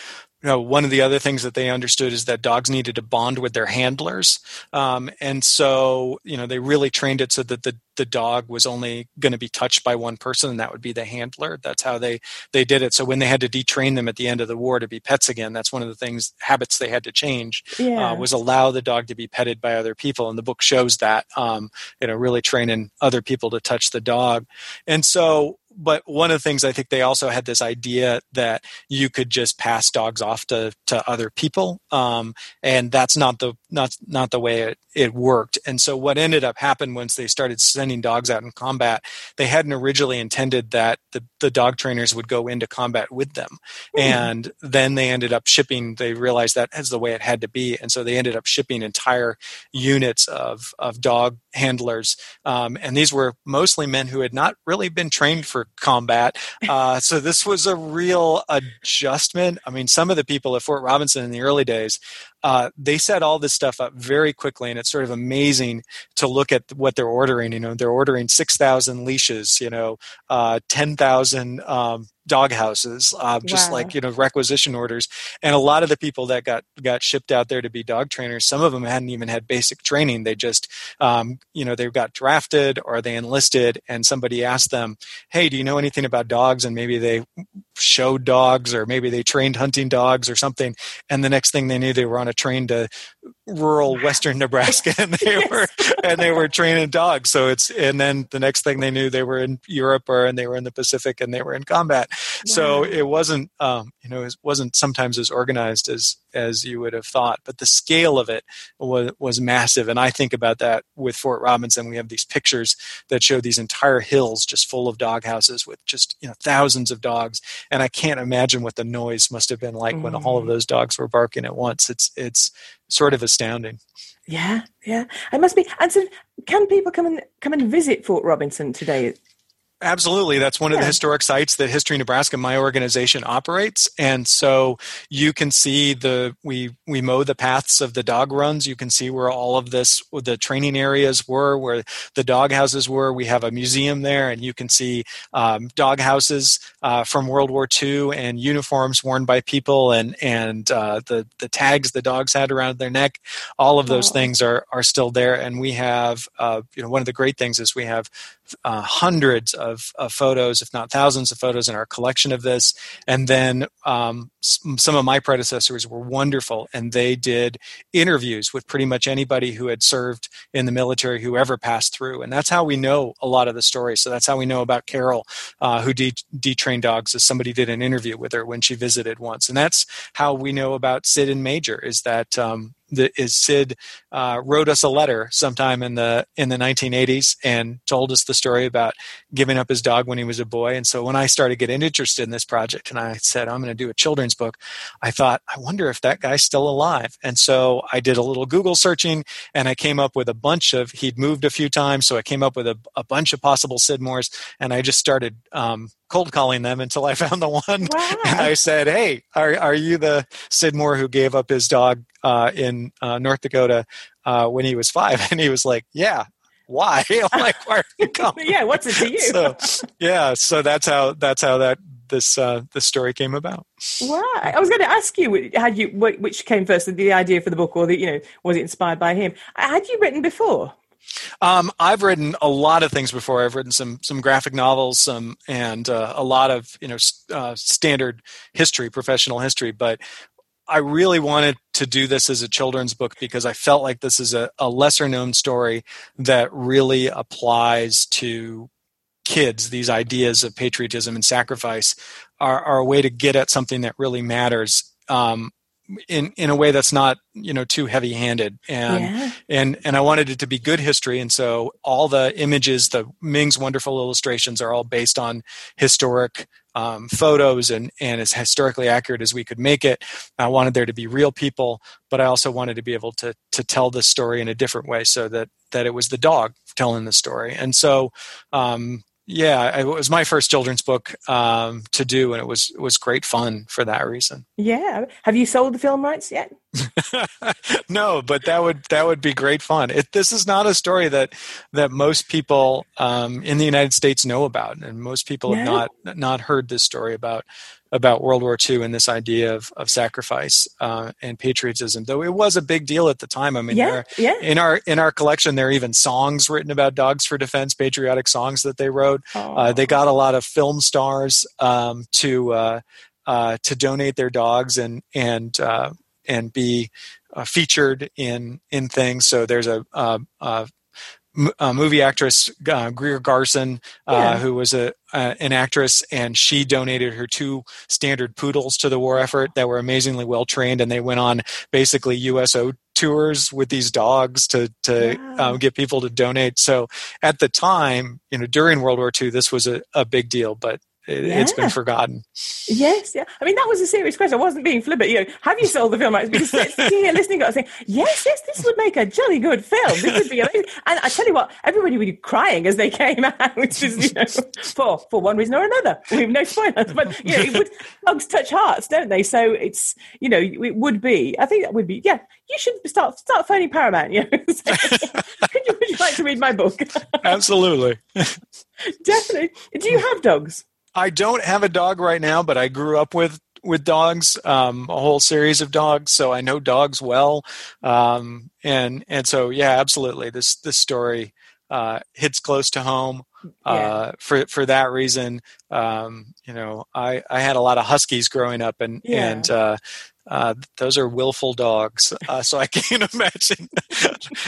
you know, one of the other things that they understood is that dogs needed to bond with their handlers. Um, and so, you know, they really trained it so that the, the dog was only going to be touched by one person, and that would be the handler. That's how they, they did it. So when they had to detrain them at the end of the war to be pets again, that's one of the things, habits they had to change, uh, yeah. uh, was allow the dog to be petted by other people. And the book shows that, um, you know, really training other people to touch the dog. And so but one of the things I think they also had this idea that you could just pass dogs off to, to other people, um, and that's not the not not the way it, it worked. And so what ended up happening once they started sending dogs out in combat, they hadn't originally intended that the, the dog trainers would go into combat with them, mm. and then they ended up shipping. They realized that as the way it had to be, and so they ended up shipping entire units of of dog handlers, um, and these were mostly men who had not really been trained for combat. Uh, so this was a real adjustment. I mean, some of the people at Fort Robinson in the early days, uh, they set all this stuff up very quickly, and it's sort of amazing to look at what they're ordering. You know, they're ordering six thousand leashes, you know, uh, ten thousand um, dog houses, uh, just wow. like you know requisition orders. And a lot of the people that got got shipped out there to be dog trainers, some of them hadn't even had basic training. They just um, you know they got drafted or they enlisted, and somebody asked them, "Hey, do you know anything about dogs?" And maybe they showed dogs, or maybe they trained hunting dogs or something. And the next thing they knew, they were on a train to rural western Nebraska, and they yes. were and they were training dogs. So it's and then the next thing they knew, they were in Europe or and they were in the Pacific and they were in combat. So it wasn't, um, you know, it wasn't sometimes as organized as as you would have thought, but the scale of it was was massive. And I think about that with Fort Robinson. We have these pictures that show these entire hills just full of dog houses with just you know thousands of dogs. And I can't imagine what the noise must have been like mm. when all of mm. those dogs were barking at once. It's it's sort of astounding. Yeah, yeah, it must be. And so, can people come and come and visit Fort Robinson today? Absolutely. That's one of the historic sites that History Nebraska, my organization, operates. And so you can see the we we mow the paths of the dog runs. You can see where all of this the training areas were, where the dog houses were. We have a museum there, and you can see um, dog houses uh, from World War II and uniforms worn by people and and uh, the the tags the dogs had around their neck. All of those things are are still there. And we have uh, you know one of the great things is we have uh, hundreds of, of, photos, if not thousands of photos, in our collection of this. And then um, some of my predecessors were wonderful, and they did interviews with pretty much anybody who had served in the military, who ever passed through. And that's how we know a lot of the stories. So that's how we know about Carol, uh, who de- detrained dogs, as somebody did an interview with her when she visited once. And that's how we know about Sid and Major, is that um, that is Sid uh, wrote us a letter sometime in the in the 1980s and told us the story about giving up his dog when he was a boy. And so when I started getting interested in this project, and I said I'm going to do a children's book, I thought I wonder if that guy's still alive. And so I did a little Google searching, and I came up with a bunch of. He'd moved a few times, so I came up with a, a bunch of possible Sid Moores, and I just started um, cold calling them until I found the one. Wow. And I said, "Hey, are are you the Sid Moore who gave up his dog uh, in uh, North Dakota uh, when he was five? And he was like, "Yeah." Why? I'm like, why are you calling? yeah, what's it to you? so, yeah, so that's how that's how that this uh, this story came about. Wow! I was going to ask you, had you which came first, the idea for the book, or the you know, was it inspired by him? Had you written before? Um, I've written a lot of things before. I've written some some graphic novels, some and uh, a lot of you know uh, standard history, professional history. But I really wanted to do this as a children's book because I felt like this is a, a lesser known story that really applies to kids. These ideas of patriotism and sacrifice are, are a way to get at something that really matters. Um, in in a way that's not you know too heavy handed and yeah. and and I wanted it to be good history. And so all the images the Ming's wonderful illustrations are all based on historic um, photos and and as historically accurate as we could make it. I wanted there to be real people but I also wanted to be able to to tell the story in a different way so that that it was the dog telling the story. And so um, yeah, it was my first children's book um, to do, and it was it was great fun for that reason. Yeah. Have you sold the film rights yet? no, but that would that would be great fun. It, this is not a story that that most people um, in the United States know about, and most people have not not heard this story about about World War II and this idea of, of sacrifice uh, and patriotism. Though it was a big deal at the time. I mean, yeah, yeah. in our in our collection, there are even songs written about dogs for defense, patriotic songs that they wrote. Uh, they got a lot of film stars um, to uh, uh to donate their dogs and and uh, and be uh, featured in in things. So there's a, a, a uh, movie actress uh, Greer Garson, uh, yeah. who was a an actress, and she donated her two standard poodles to the war effort that were amazingly well trained, and they went on basically USO tours with these dogs to to wow. um, get people to donate. So at the time, you know, during World War II, this was a, a big deal, but it, yeah. It's been forgotten. Yes, yeah. I mean, that was a serious question. I wasn't being flippant. You know, have you sold the film rights? Because sitting here listening, I saying, yes, yes, this would make a jolly good film. This would be amazing. And I tell you what, everybody would be crying as they came out, which is, you know, for for one reason or another. We have no spoilers, but you know, it would, bugs touch hearts, don't they? So it's, you know, it would be. I think that would be. Yeah, you should start start phoning Paramount. You know, could you, would you like to read my book? Absolutely. Definitely. Do you have dogs? I don't have a dog right now, but I grew up with with dogs, um, a whole series of dogs, so I know dogs well. Um, and and so yeah, absolutely. This this story uh, hits close to home uh, yeah. for for that reason. Um, you know, I I had a lot of huskies growing up, and yeah. and uh, uh, those are willful dogs, uh, so I can't imagine.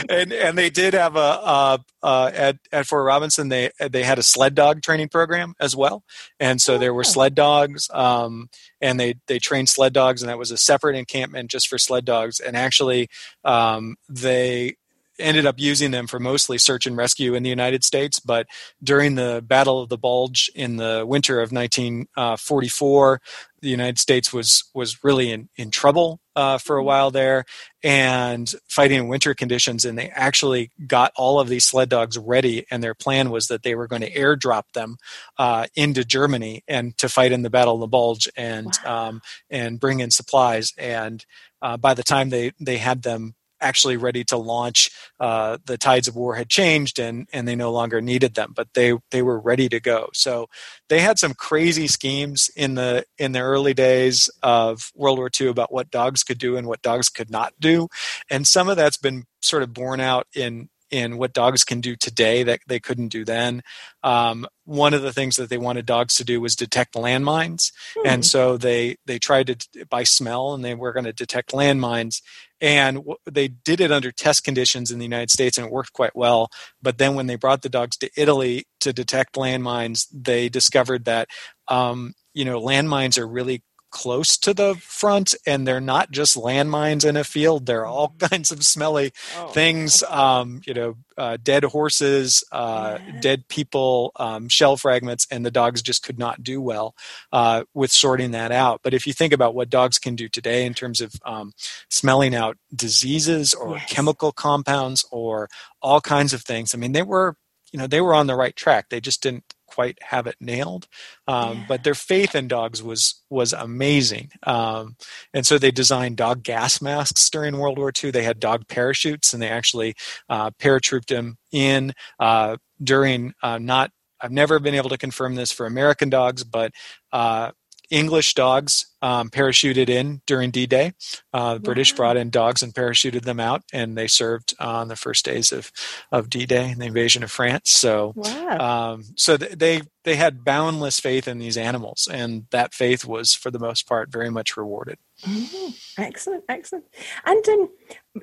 and and they did have a uh, uh, at at Fort Robinson they they had a sled dog training program as well, and so there were oh. sled dogs, um, and they they trained sled dogs, and that was a separate encampment just for sled dogs. And actually, um, they ended up using them for mostly search and rescue in the United States. But during the Battle of the Bulge in the winter of 1944, the United States was was really in in trouble uh, for a mm-hmm. while there, and fighting in winter conditions. And they actually got all of these sled dogs ready, and their plan was that they were going to airdrop them uh, into Germany and to fight in the Battle of the Bulge and wow. um, and bring in supplies. And uh, by the time they they had them actually ready to launch. Uh, the tides of war had changed, and and they no longer needed them, but they they were ready to go. So they had some crazy schemes in the in the early days of World War II about what dogs could do and what dogs could not do, and some of that's been sort of borne out in in what dogs can do today that they couldn't do then. Um, one of the things that they wanted dogs to do was detect landmines, hmm. and so they they tried to by smell, and they were going to detect landmines, and they did it under test conditions in the United States, and it worked quite well. But then when they brought the dogs to Italy to detect landmines, they discovered that um, you know landmines are really close to the front and they're not just landmines in a field they're all mm-hmm. kinds of smelly oh. things um, you know uh, dead horses uh, yeah. dead people um, shell fragments and the dogs just could not do well uh, with sorting that out but if you think about what dogs can do today in terms of um, smelling out diseases or yes. chemical compounds or all kinds of things i mean they were you know they were on the right track they just didn't quite have it nailed. Um, yeah. But their faith in dogs was was amazing, um, and so they designed dog gas masks during World War II. They had dog parachutes, and they actually uh, paratrooped them in uh, during uh, not. I've never been able to confirm this for American dogs, but uh, English dogs um, parachuted in during D-Day. Uh, the British brought in dogs and parachuted them out, and they served on the first days of, of D-Day and the invasion of France. So, wow. um, so th- they they had boundless faith in these animals, and that faith was, for the most part, very much rewarded. Mm-hmm. Excellent, excellent. And um,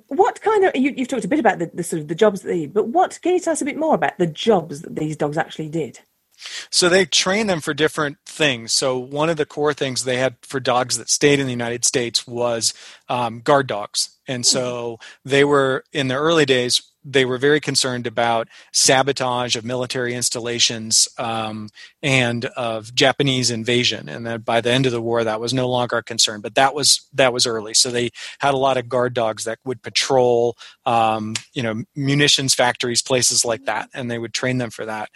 what kind of you, have talked a bit about the, the, sort of the jobs that they, but what can you tell us a bit more about the jobs that these dogs actually did? So they train them for different things. So one of the core things they had for dogs that stayed in the United States was um, guard dogs, and so they were in the early days. They were very concerned about sabotage of military installations um, and of Japanese invasion, and that by the end of the war, that was no longer a concern. But that was that was early, so they had a lot of guard dogs that would patrol, um, you know, munitions factories, places like that, and they would train them for that.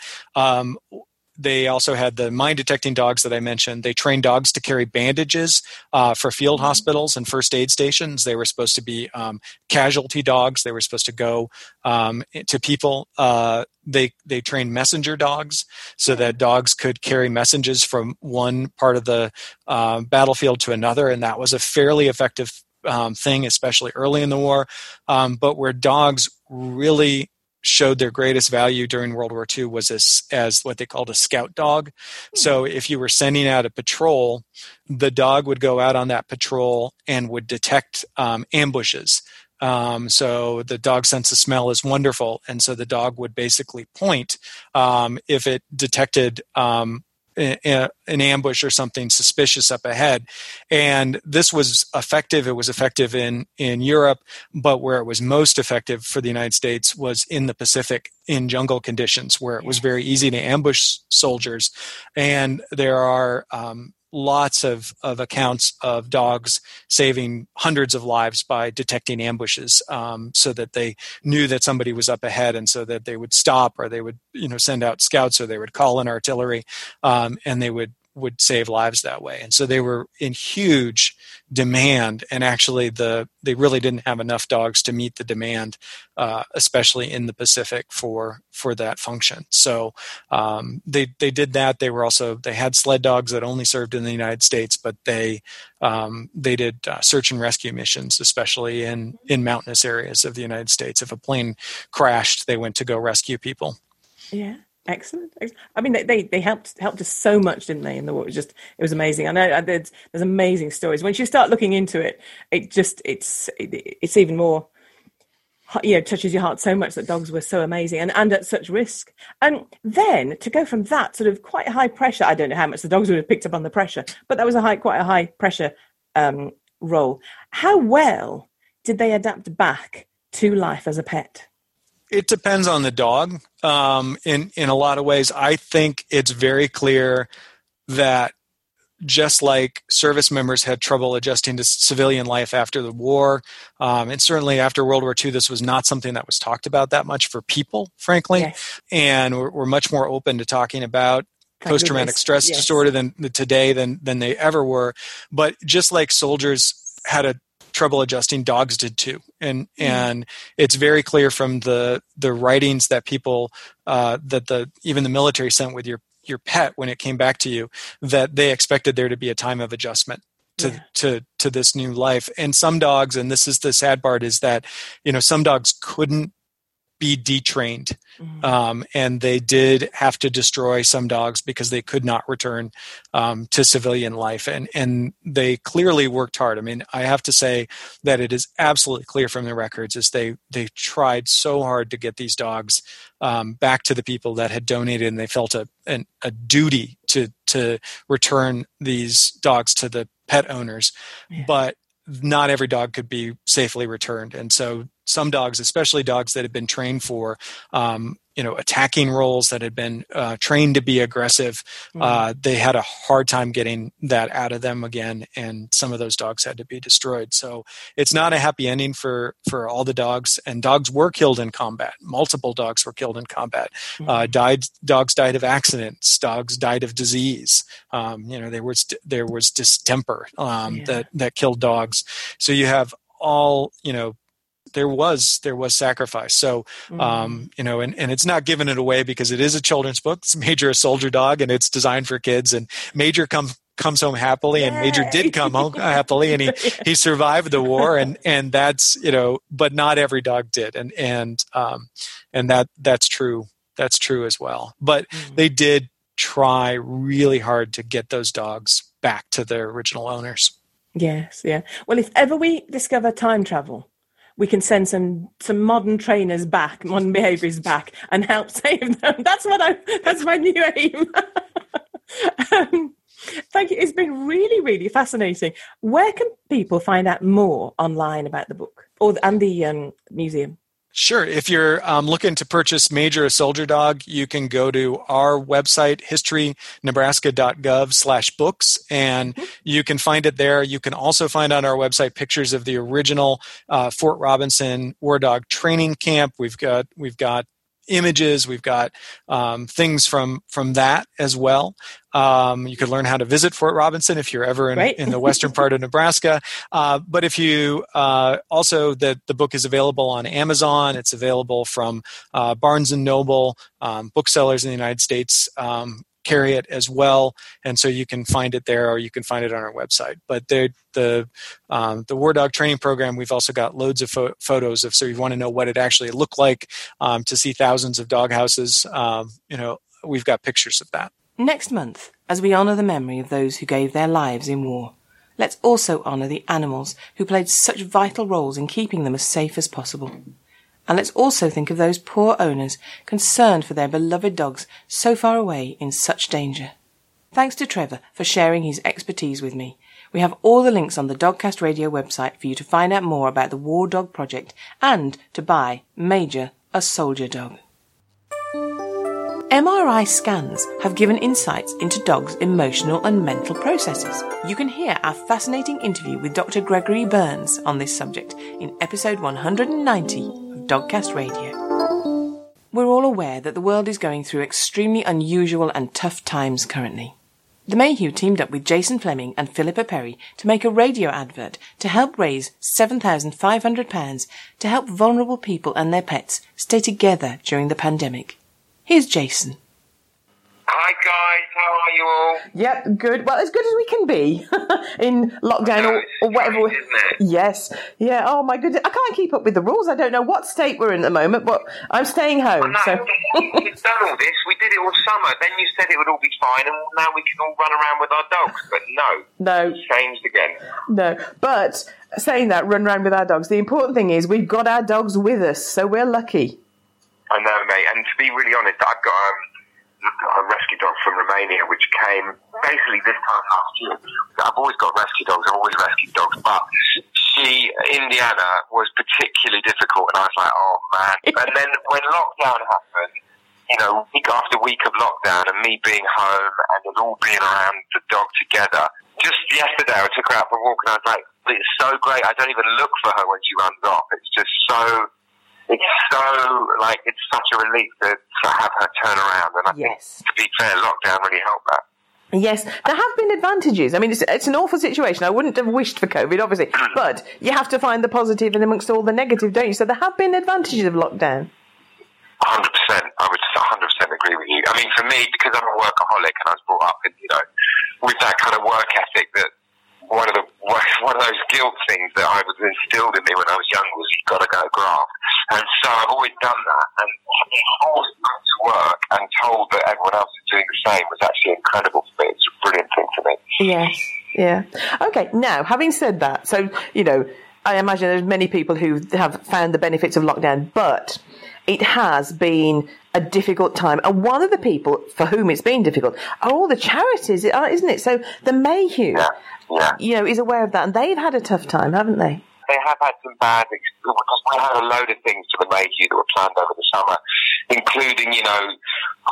They also had the mine detecting dogs that I mentioned. They trained dogs to carry bandages uh, for field Mm-hmm. hospitals and first aid stations. They were supposed to be um, casualty dogs. They were supposed to go um, to people. Uh, they they trained messenger dogs so that dogs could carry messages from one part of the uh, battlefield to another, and that was a fairly effective um, thing, especially early in the war. Um, but where dogs really showed their greatest value during World War II was as, as what they called a scout dog. So if you were sending out a patrol, the dog would go out on that patrol and would detect um, ambushes. Um, so the dog sense of smell is wonderful, and so the dog would basically point um, if it detected um, an ambush or something suspicious up ahead. And this was effective. It was effective in in Europe, but where it was most effective for the United States was in the Pacific in jungle conditions, where it was very easy to ambush soldiers. And there are um, lots of, of accounts of dogs saving hundreds of lives by detecting ambushes um, so that they knew that somebody was up ahead and so that they would stop or they would you know send out scouts or they would call in artillery um, and they would would save lives that way. And so they were in huge demand and actually the they really didn't have enough dogs to meet the demand uh, especially in the pacific for for that function. So um, they they did that. They were also they had sled dogs that only served in the united states but they um, they did uh, search and rescue missions especially in in mountainous areas of the united states. If a plane crashed they went to go rescue people. Yeah, excellent. I mean, they, they they helped helped us so much, didn't they? In the war, was just it was amazing. I know there's, there's amazing stories. Once you start looking into it, it just it's it, it's even more. You know, touches your heart so much that dogs were so amazing and, and at such risk. And then to go from that sort of quite high pressure, I don't know how much the dogs would have picked up on the pressure, but that was a high, quite a high pressure um, role. How well did they adapt back to life as a pet? It depends on the dog um, in in a lot of ways i think it's very clear that just like service members had trouble adjusting to civilian life after the war um, and certainly after world war ii this was not something that was talked about that much for people frankly Yes. and we're, we're much more open to talking about post traumatic stress Yes. disorder than today than than they ever were but just like soldiers had a trouble adjusting dogs did too. And and it's very clear from the the writings that people uh, that the even the military sent with your your pet when it came back to you that they expected there to be a time of adjustment to Yeah. to to this new life. And some dogs and this is the sad part is that you know some dogs couldn't be detrained. Mhm. um, and they did have to destroy some dogs because they could not return um, to civilian life. And and they clearly worked hard. I mean i have to say that it is absolutely clear from the records is they they tried so hard to get these dogs um, back to the people that had donated and they felt a an, a duty to to return these dogs to the pet owners. Yeah. but not every dog could be safely returned. And so some dogs especially dogs that had been trained for um, you know attacking roles that had been uh, trained to be aggressive uh, they had a hard time getting that out of them again and some of those dogs had to be destroyed. So it's not a happy ending for for all the dogs and dogs were killed in combat. Multiple dogs were killed in combat. Uh, died dogs died of accidents. Dogs died of disease. Um, you know there was there was distemper um, Yeah. that that killed dogs. So you have all you know there was there was sacrifice. So Mm. um, you know and, and it's not giving it away because it is a children's book. It's major a soldier dog and it's designed for kids and major comes comes home happily and major did come home happily and he he survived the war and and that's you know but not every dog did. And and um and that that's true that's true as well. But Mm. they did try really hard to get those dogs back to their original owners. Yes, yeah. Well, if ever we discover time travel, we can send some some modern trainers back, modern behaviourists back, and help save them. That's what I. That's my new aim. um, thank you. It's been really, really fascinating. Where can people find out more online about the book or and the um, museum? Sure. If you're um, looking to purchase Major a Soldier Dog, you can go to our website, historynebraska.gov slash books, and you can find it there. You can also find on our website pictures of the original uh, Fort Robinson War Dog Training Camp. We've got we've got images. We've got um, things from from that as well. Um, you could learn how to visit Fort Robinson if you're ever in, Right. in the western part of Nebraska. Uh, but if you uh, also the the book is available on Amazon. It's available from uh, Barnes and Noble um, booksellers in the United States. Carry it as well and so you can find it there or you can find it on our website but the the um, the war dog training program we've also got loads of pho- photos of so you want to know what it actually looked like um, to see thousands of dog houses um, you know we've got pictures of that Next month, as we honour the memory of those who gave their lives in war, let's also honour the animals who played such vital roles in keeping them as safe as possible. And let's also think of those poor owners concerned for their beloved dogs so far away in such danger. Thanks to Trevor for sharing his expertise with me. We have all the links on the Dogcast Radio website for you to find out more about the War Dog Project and to buy Major a Soldier Dog. MRI scans have given insights into dogs' emotional and mental processes. You can hear our fascinating interview with Dr. Gregory Berns on this subject in episode 190 of Dogcast Radio. We're all aware that the world is going through extremely unusual and tough times currently. The Mayhew teamed up with Jason Flemyng and Philippa Perry to make a radio advert to help raise £7,500 to help vulnerable people and their pets stay together during the pandemic. Here's Jason. Hi guys, how are you all? Yep, good. Well, as good as we can be in lockdown or, or whatever. Strange, isn't it? Yes, yeah. Oh my goodness, I can't keep up with the rules. I don't know what state we're in at the moment, but I'm staying home. So we've done all this. We did it all summer. Then you said it would all be fine, and now we can all run around with our dogs. But no, no, it's changed again. no. But saying that, run around with our dogs. The important thing is we've got our dogs with us, so we're lucky. I know, mate. And to be really honest, I've got um, a rescue dog from Romania, which came basically this time last year. I've always got rescue dogs. I've always rescued dogs, but she, Indiana, was particularly difficult, and I was like, oh man. and then when lockdown happened, you know, week after week of lockdown, and me being home, and us all being around the dog together. Just yesterday, I took her out for a walk, and I was like, it's so great. I don't even look for her when she runs off. It's just so it's so like it's such a relief to, to have her turn around, and I Yes. think to be fair, lockdown really helped that. Yes, there have been advantages. I mean, it's, it's an awful situation. I wouldn't have wished for COVID, obviously, mm. but you have to find the positive in amongst all the negative, don't you? So there have been advantages of lockdown. hundred percent. I would hundred percent agree with you. I mean, for me, because I'm a workaholic and I was brought up in, you know, with that kind of work ethic, that one of the one of those guilt things that I was instilled in me when I was young was you've got to go graft, and so I've always done that. And being forced to work and told that everyone else is doing the same was actually incredible for me. It's a brilliant thing for me. Yes. Yeah. Okay. Now, having said that, so you know, I imagine there's many people who have found the benefits of lockdown, but it has been a difficult time. And one of the people for whom it's been difficult are all the charities, uh, isn't it? So the Mayhew, Yeah, yeah. you know, is aware of that, and they've had a tough time, haven't they? they have had some bad because we had a load of things for the Mayhew that were planned over the summer, including you know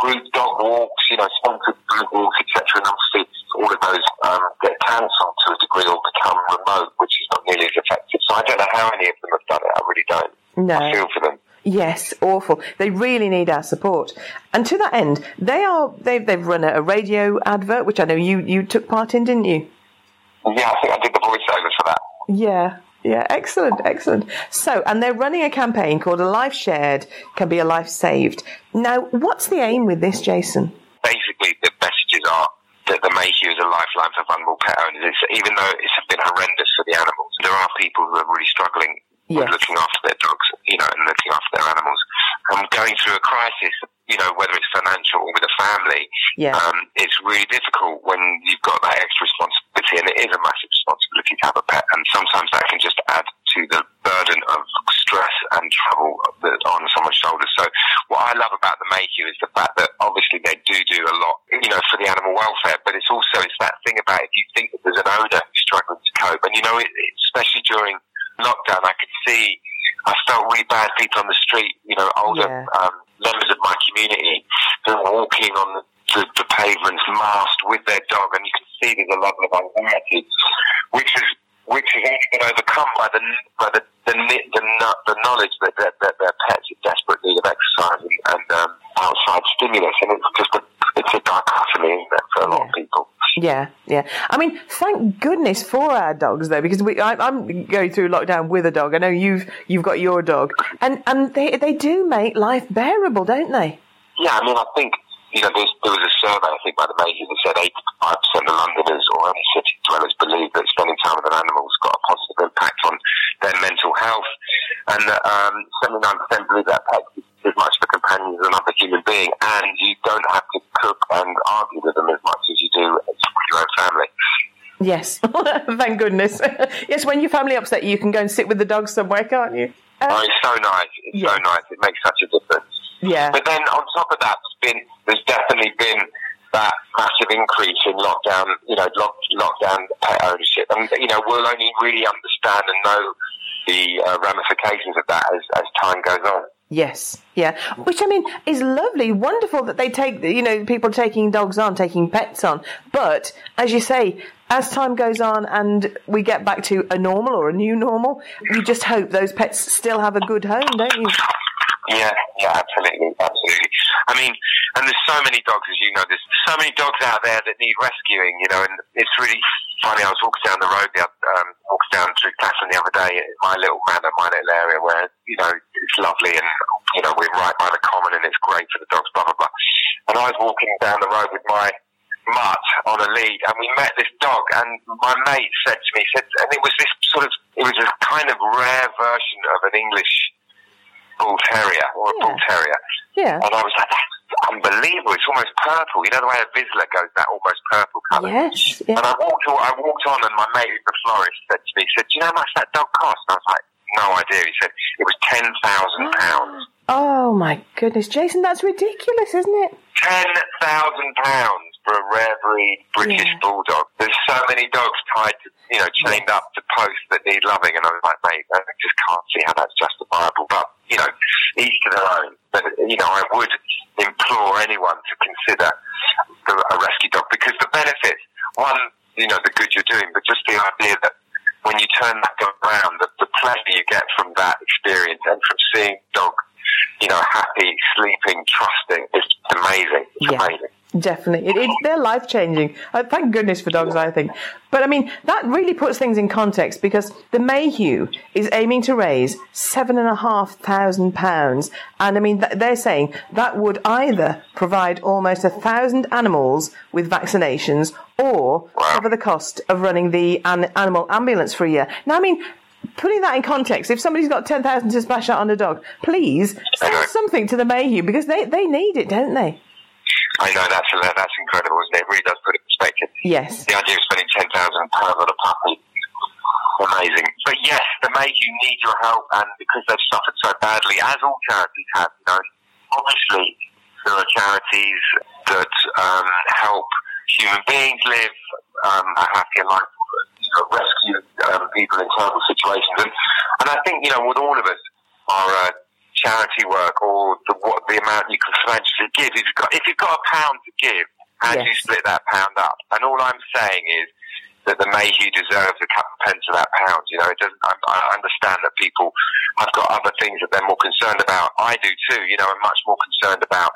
group dog walks, you know sponsored group walks, etc. And obviously all of those um, get cancelled to a degree or become remote, which is not nearly as effective. So I don't know how any of them have done it. I really don't. No. I feel for them. Yes, awful. They really need our support. And to that end, they are they've they've run a, a radio advert, which I know you you took part in, didn't you? Yeah, I think I did the voiceover for that. Yeah. Yeah, excellent, excellent. So, and they're running a campaign called A Life Shared Can Be a Life Saved. Now, what's the aim with this, Jason? basically the messages are that the Mayhew is a lifeline for vulnerable pet owners. It's, even though it's been horrendous for the animals, there are people who are really struggling With looking after their dogs, you know, and looking after their animals. And going through a crisis, you know, whether it's financial or with a family, Yeah. um, it's really difficult when you've got that extra responsibility, and it is a massive responsibility to have a pet. And sometimes that can just add to the burden of stress and trouble that on someone's shoulders. So what I love about the Mayhew is the fact that obviously they do do a lot, you know, for the animal welfare, but it's also it's that thing about if you think that there's an owner who's struggling to cope, and you know, it- especially during lockdown, I could see. I felt really bad. People on the street, you know, older Yeah. um, members of my community who are walking on the, the, the pavements masked with their dog, and you can see there's a level of anxiety, which is which is been overcome by the by the the, the, the, the knowledge that, that, that their pets are desperate need of exercise and, and um, outside stimulus, and it's just a it's a dichotomy, for a lot of people. Yeah, yeah. I mean, thank goodness for our dogs though, because we I, I'm going through lockdown with a dog. I know you've you've got your dog, and and they they do make life bearable, don't they? Yeah, I mean, I think you know, there's, there was a survey I think by the Mayhew that said 85% of Londoners or only city dwellers believe that spending time with an animal's got a positive impact on their mental health, and that, um, 79% believe that as much of a companion as another human being, and you don't have to cook and argue with them as much as you do with your own family. Yes, thank goodness. yes, when your family upset you, you can go and sit with the dog somewhere, can't you? Uh, Oh, it's so nice. It's so nice. It makes such a difference. yeah, But then on top of that, there's been there's definitely been that massive increase in lockdown, you know, lock, lockdown pet ownership, and you know we'll only really understand and know the uh, ramifications of that as, as time goes on. Yes, yeah. Which I mean is lovely, wonderful that they take, you know, people taking dogs on, taking pets on. But as you say, as time goes on and we get back to a normal or a new normal, you just hope those pets still have a good home, don't you? Yeah, yeah, absolutely, absolutely. I mean, and there's so many dogs, as you know, there's so many dogs out there that need rescuing, you know, and it's really funny. I was walking down the road, the, um, walking down through Clapham the other day, my little manor, my little area where, you know, it's lovely and, you know, we're right by the common and it's great for the dogs, blah, blah, blah. And I was walking down the road with my mutt on a lead and we met this dog and my mate said to me, said, and it was this sort of, it was a kind of rare version of an English bull terrier or a bull terrier. Yeah. And I was like, that's unbelievable. It's almost purple. You know the way a Vizsla goes, that almost purple colour. Yes. Yeah. And I walked, I walked on, and my mate, the florist, said to me, he said, "Do you know how much that dog cost?" And I was like, "No idea." He said it was ten thousand pounds. Oh my goodness, Jason, that's ridiculous, isn't it? Ten thousand pounds for a rare breed British Yeah. bulldog. There's so many dogs tied to, you know, chained up to posts that need loving, and I was like, mate, I just can't see how that's justifiable. But you know, each to their own. But you know, I would implore anyone to consider the, a rescue dog because the benefits, one, you know, the good you're doing, but just the idea that when you turn that dog around, the, the pleasure you get from that experience and from seeing dog, you know, happy, sleeping, trusting, is amazing. It's Yeah. amazing. Definitely. It, it, they're life changing. Uh, thank goodness for dogs, I think. But I mean, that really puts things in context because the Mayhew is aiming to raise seven and a half thousand pounds. And I mean, th- they're saying that would either provide almost a thousand animals with vaccinations or cover the cost of running the an- animal ambulance for a year. Now, I mean, putting that in context, if somebody's got 10,000 to splash out on a dog, please send something to the Mayhew because they, they need it, don't they? I know that's that's incredible, isn't it? It really does put it in perspective. Yes. The idea of spending ten thousand pounds on a puppy, amazing. But yes, the you need your help, and because they've suffered so badly, as all charities have, you know, obviously there are charities that um, help human beings live um, a happier life, you know, rescue um, people in terrible situations, and and I think you know, with all of us, our uh, charity work or the what the amount you can financially give. If you've got if you've got a pound to give, how do you split that pound up? And all I'm saying is that the Mayhew deserves a couple of pence of that pound. You know, it doesn't. I, I understand that people have got other things that they're more concerned about. I do too. You know, I'm much more concerned about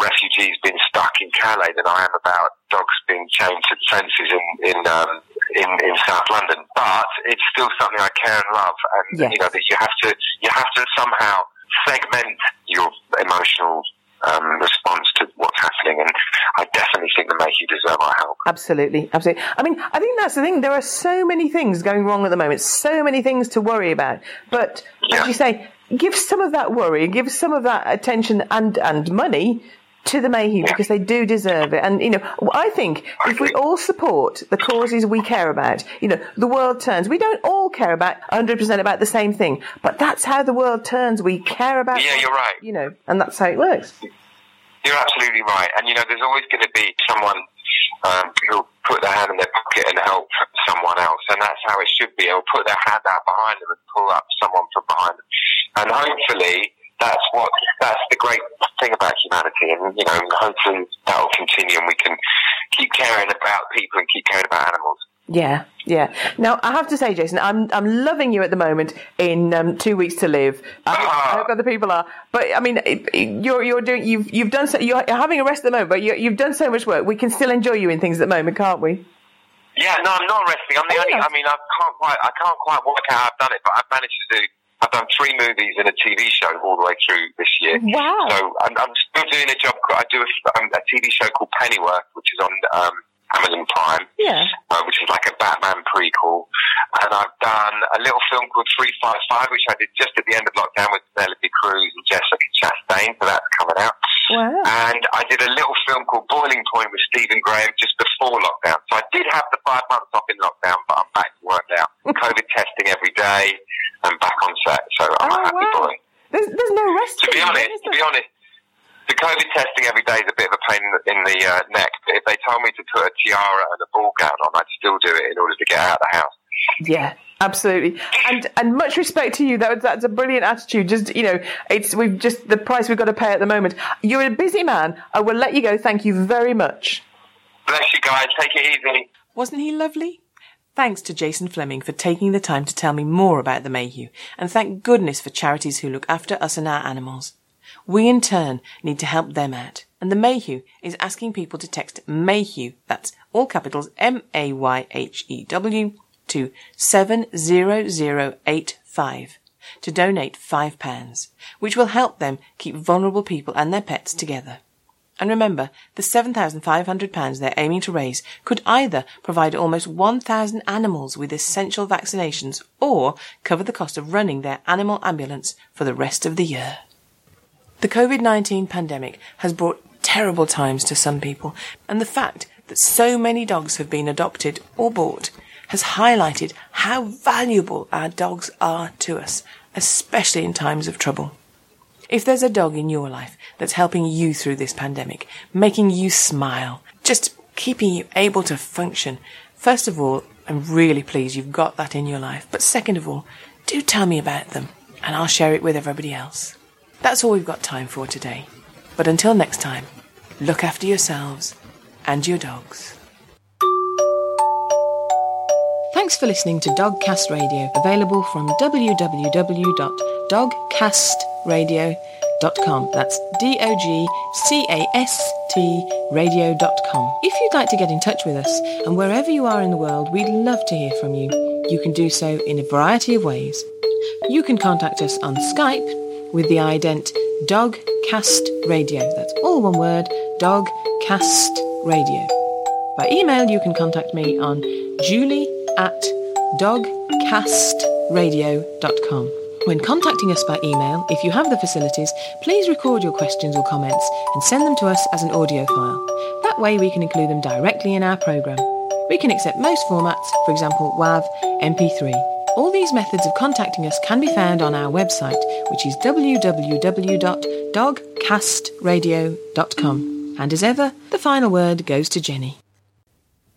refugees being stuck in Calais than I am about dogs being chained to fences in in um, in, in South London. But it's still something I care and love, and Yes. you know that you have to you have to somehow segment your emotional um, response to what's happening, and I definitely think the Mayhew deserve our help. Absolutely, absolutely. I mean, I think that's the thing. There are so many things going wrong at the moment, so many things to worry about. But Yeah. as you say, give some of that worry, give some of that attention and and money to the Mayhew because they do deserve it. And you know, I think if we all support the causes we care about, you know, the world turns. We don't all care about 100% about the same thing, but that's how the world turns. We care about, Yeah, you're right. you know, and that's how it works. You're absolutely right. And you know, there's always going to be someone um, who'll put their hand in their pocket and help someone else, and that's how it should be. Will put their hand out behind them and pull up someone from behind them. And hopefully, that's what that's the great thing about humanity. And you know, hopefully that will continue, and we can keep caring about people and keep caring about animals. Yeah, yeah. Now I have to say, Jason, I'm I'm loving you at the moment in um, Two Weeks to Live. I hope, I hope other people are, but I mean, you're you're doing you've you've done so, you're having a rest at the moment, but you, you've done so much work. We can still enjoy you in things at the moment, can't we? Yeah, no, I'm not resting. I'm the Oh, only. yeah. I mean, I can't quite. I can't quite work out how I've done it, but I've managed to do. I've done three movies and a TV show all the way through this year. Wow. So I'm, I'm still doing a job. I do a, um, a TV show called Pennyworth, which is on um, Amazon Prime. Yeah. uh, which is like a Batman prequel. And I've done a little film called 355, which I did just at the end of lockdown with Penelope Cruz and Jessica Chastain, so that's coming out. Wow. And I did a little film called Boiling Point with Stephen Graham just before lockdown. So I did have the five months off in lockdown, but I'm back to work now. COVID testing every day and back on set. So I'm Oh, a happy wow. boy. There's there's no rest. To be honest, to be honest, the COVID testing every day is a bit of a pain in the uh, neck. But if they told me to put a tiara and a ball gown on, I'd still do it in order to get out of the house. Yeah, absolutely. And and much respect to you. That that's a brilliant attitude. Just you know, it's we've just the price we've got to pay at the moment. You're a busy man. I will let you go. Thank you very much. Bless you guys. Take it easy. Wasn't he lovely? Thanks to Jason Flemyng for taking the time to tell me more about the Mayhew, and thank goodness for charities who look after us and our animals. We in turn need to help them out, and the Mayhew is asking people to text Mayhew, that's all capitals M-A-Y-H-E-W, to 70085 to donate £5, which will help them keep vulnerable people and their pets together. And remember, the £7,500 they're aiming to raise could either provide almost 1,000 animals with essential vaccinations or cover the cost of running their animal ambulance for the rest of the year. The COVID-19 pandemic has brought terrible times to some people, and the fact that so many dogs have been adopted or bought has highlighted how valuable our dogs are to us, especially in times of trouble. If there's a dog in your life that's helping you through this pandemic, making you smile, just keeping you able to function, first of all, I'm really pleased you've got that in your life. But second of all, do tell me about them and I'll share it with everybody else. That's all we've got time for today. But until next time, look after yourselves and your dogs. Thanks for listening to Dogcast Radio, available from www.dogcastradio.com. That's D O G C A S T radio.com. If you'd like to get in touch with us, and wherever you are in the world, we'd love to hear from you. You can do so in a variety of ways. You can contact us on Skype with the ident Dogcast Radio. That's all one word, Dogcast Radio. By email, you can contact me on julie at dogcastradio.com. When contacting us by email, if you have the facilities, please record your questions or comments and send them to us as an audio file. That way we can include them directly in our programme. We can accept most formats, for example WAV, MP3. All these methods of contacting us can be found on our website, which is www.dogcastradio.com. And as ever, the final word goes to Jenny.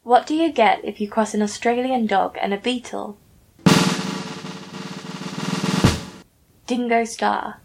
What do you get if you cross an Australian dog and a beetle? Dingo Star.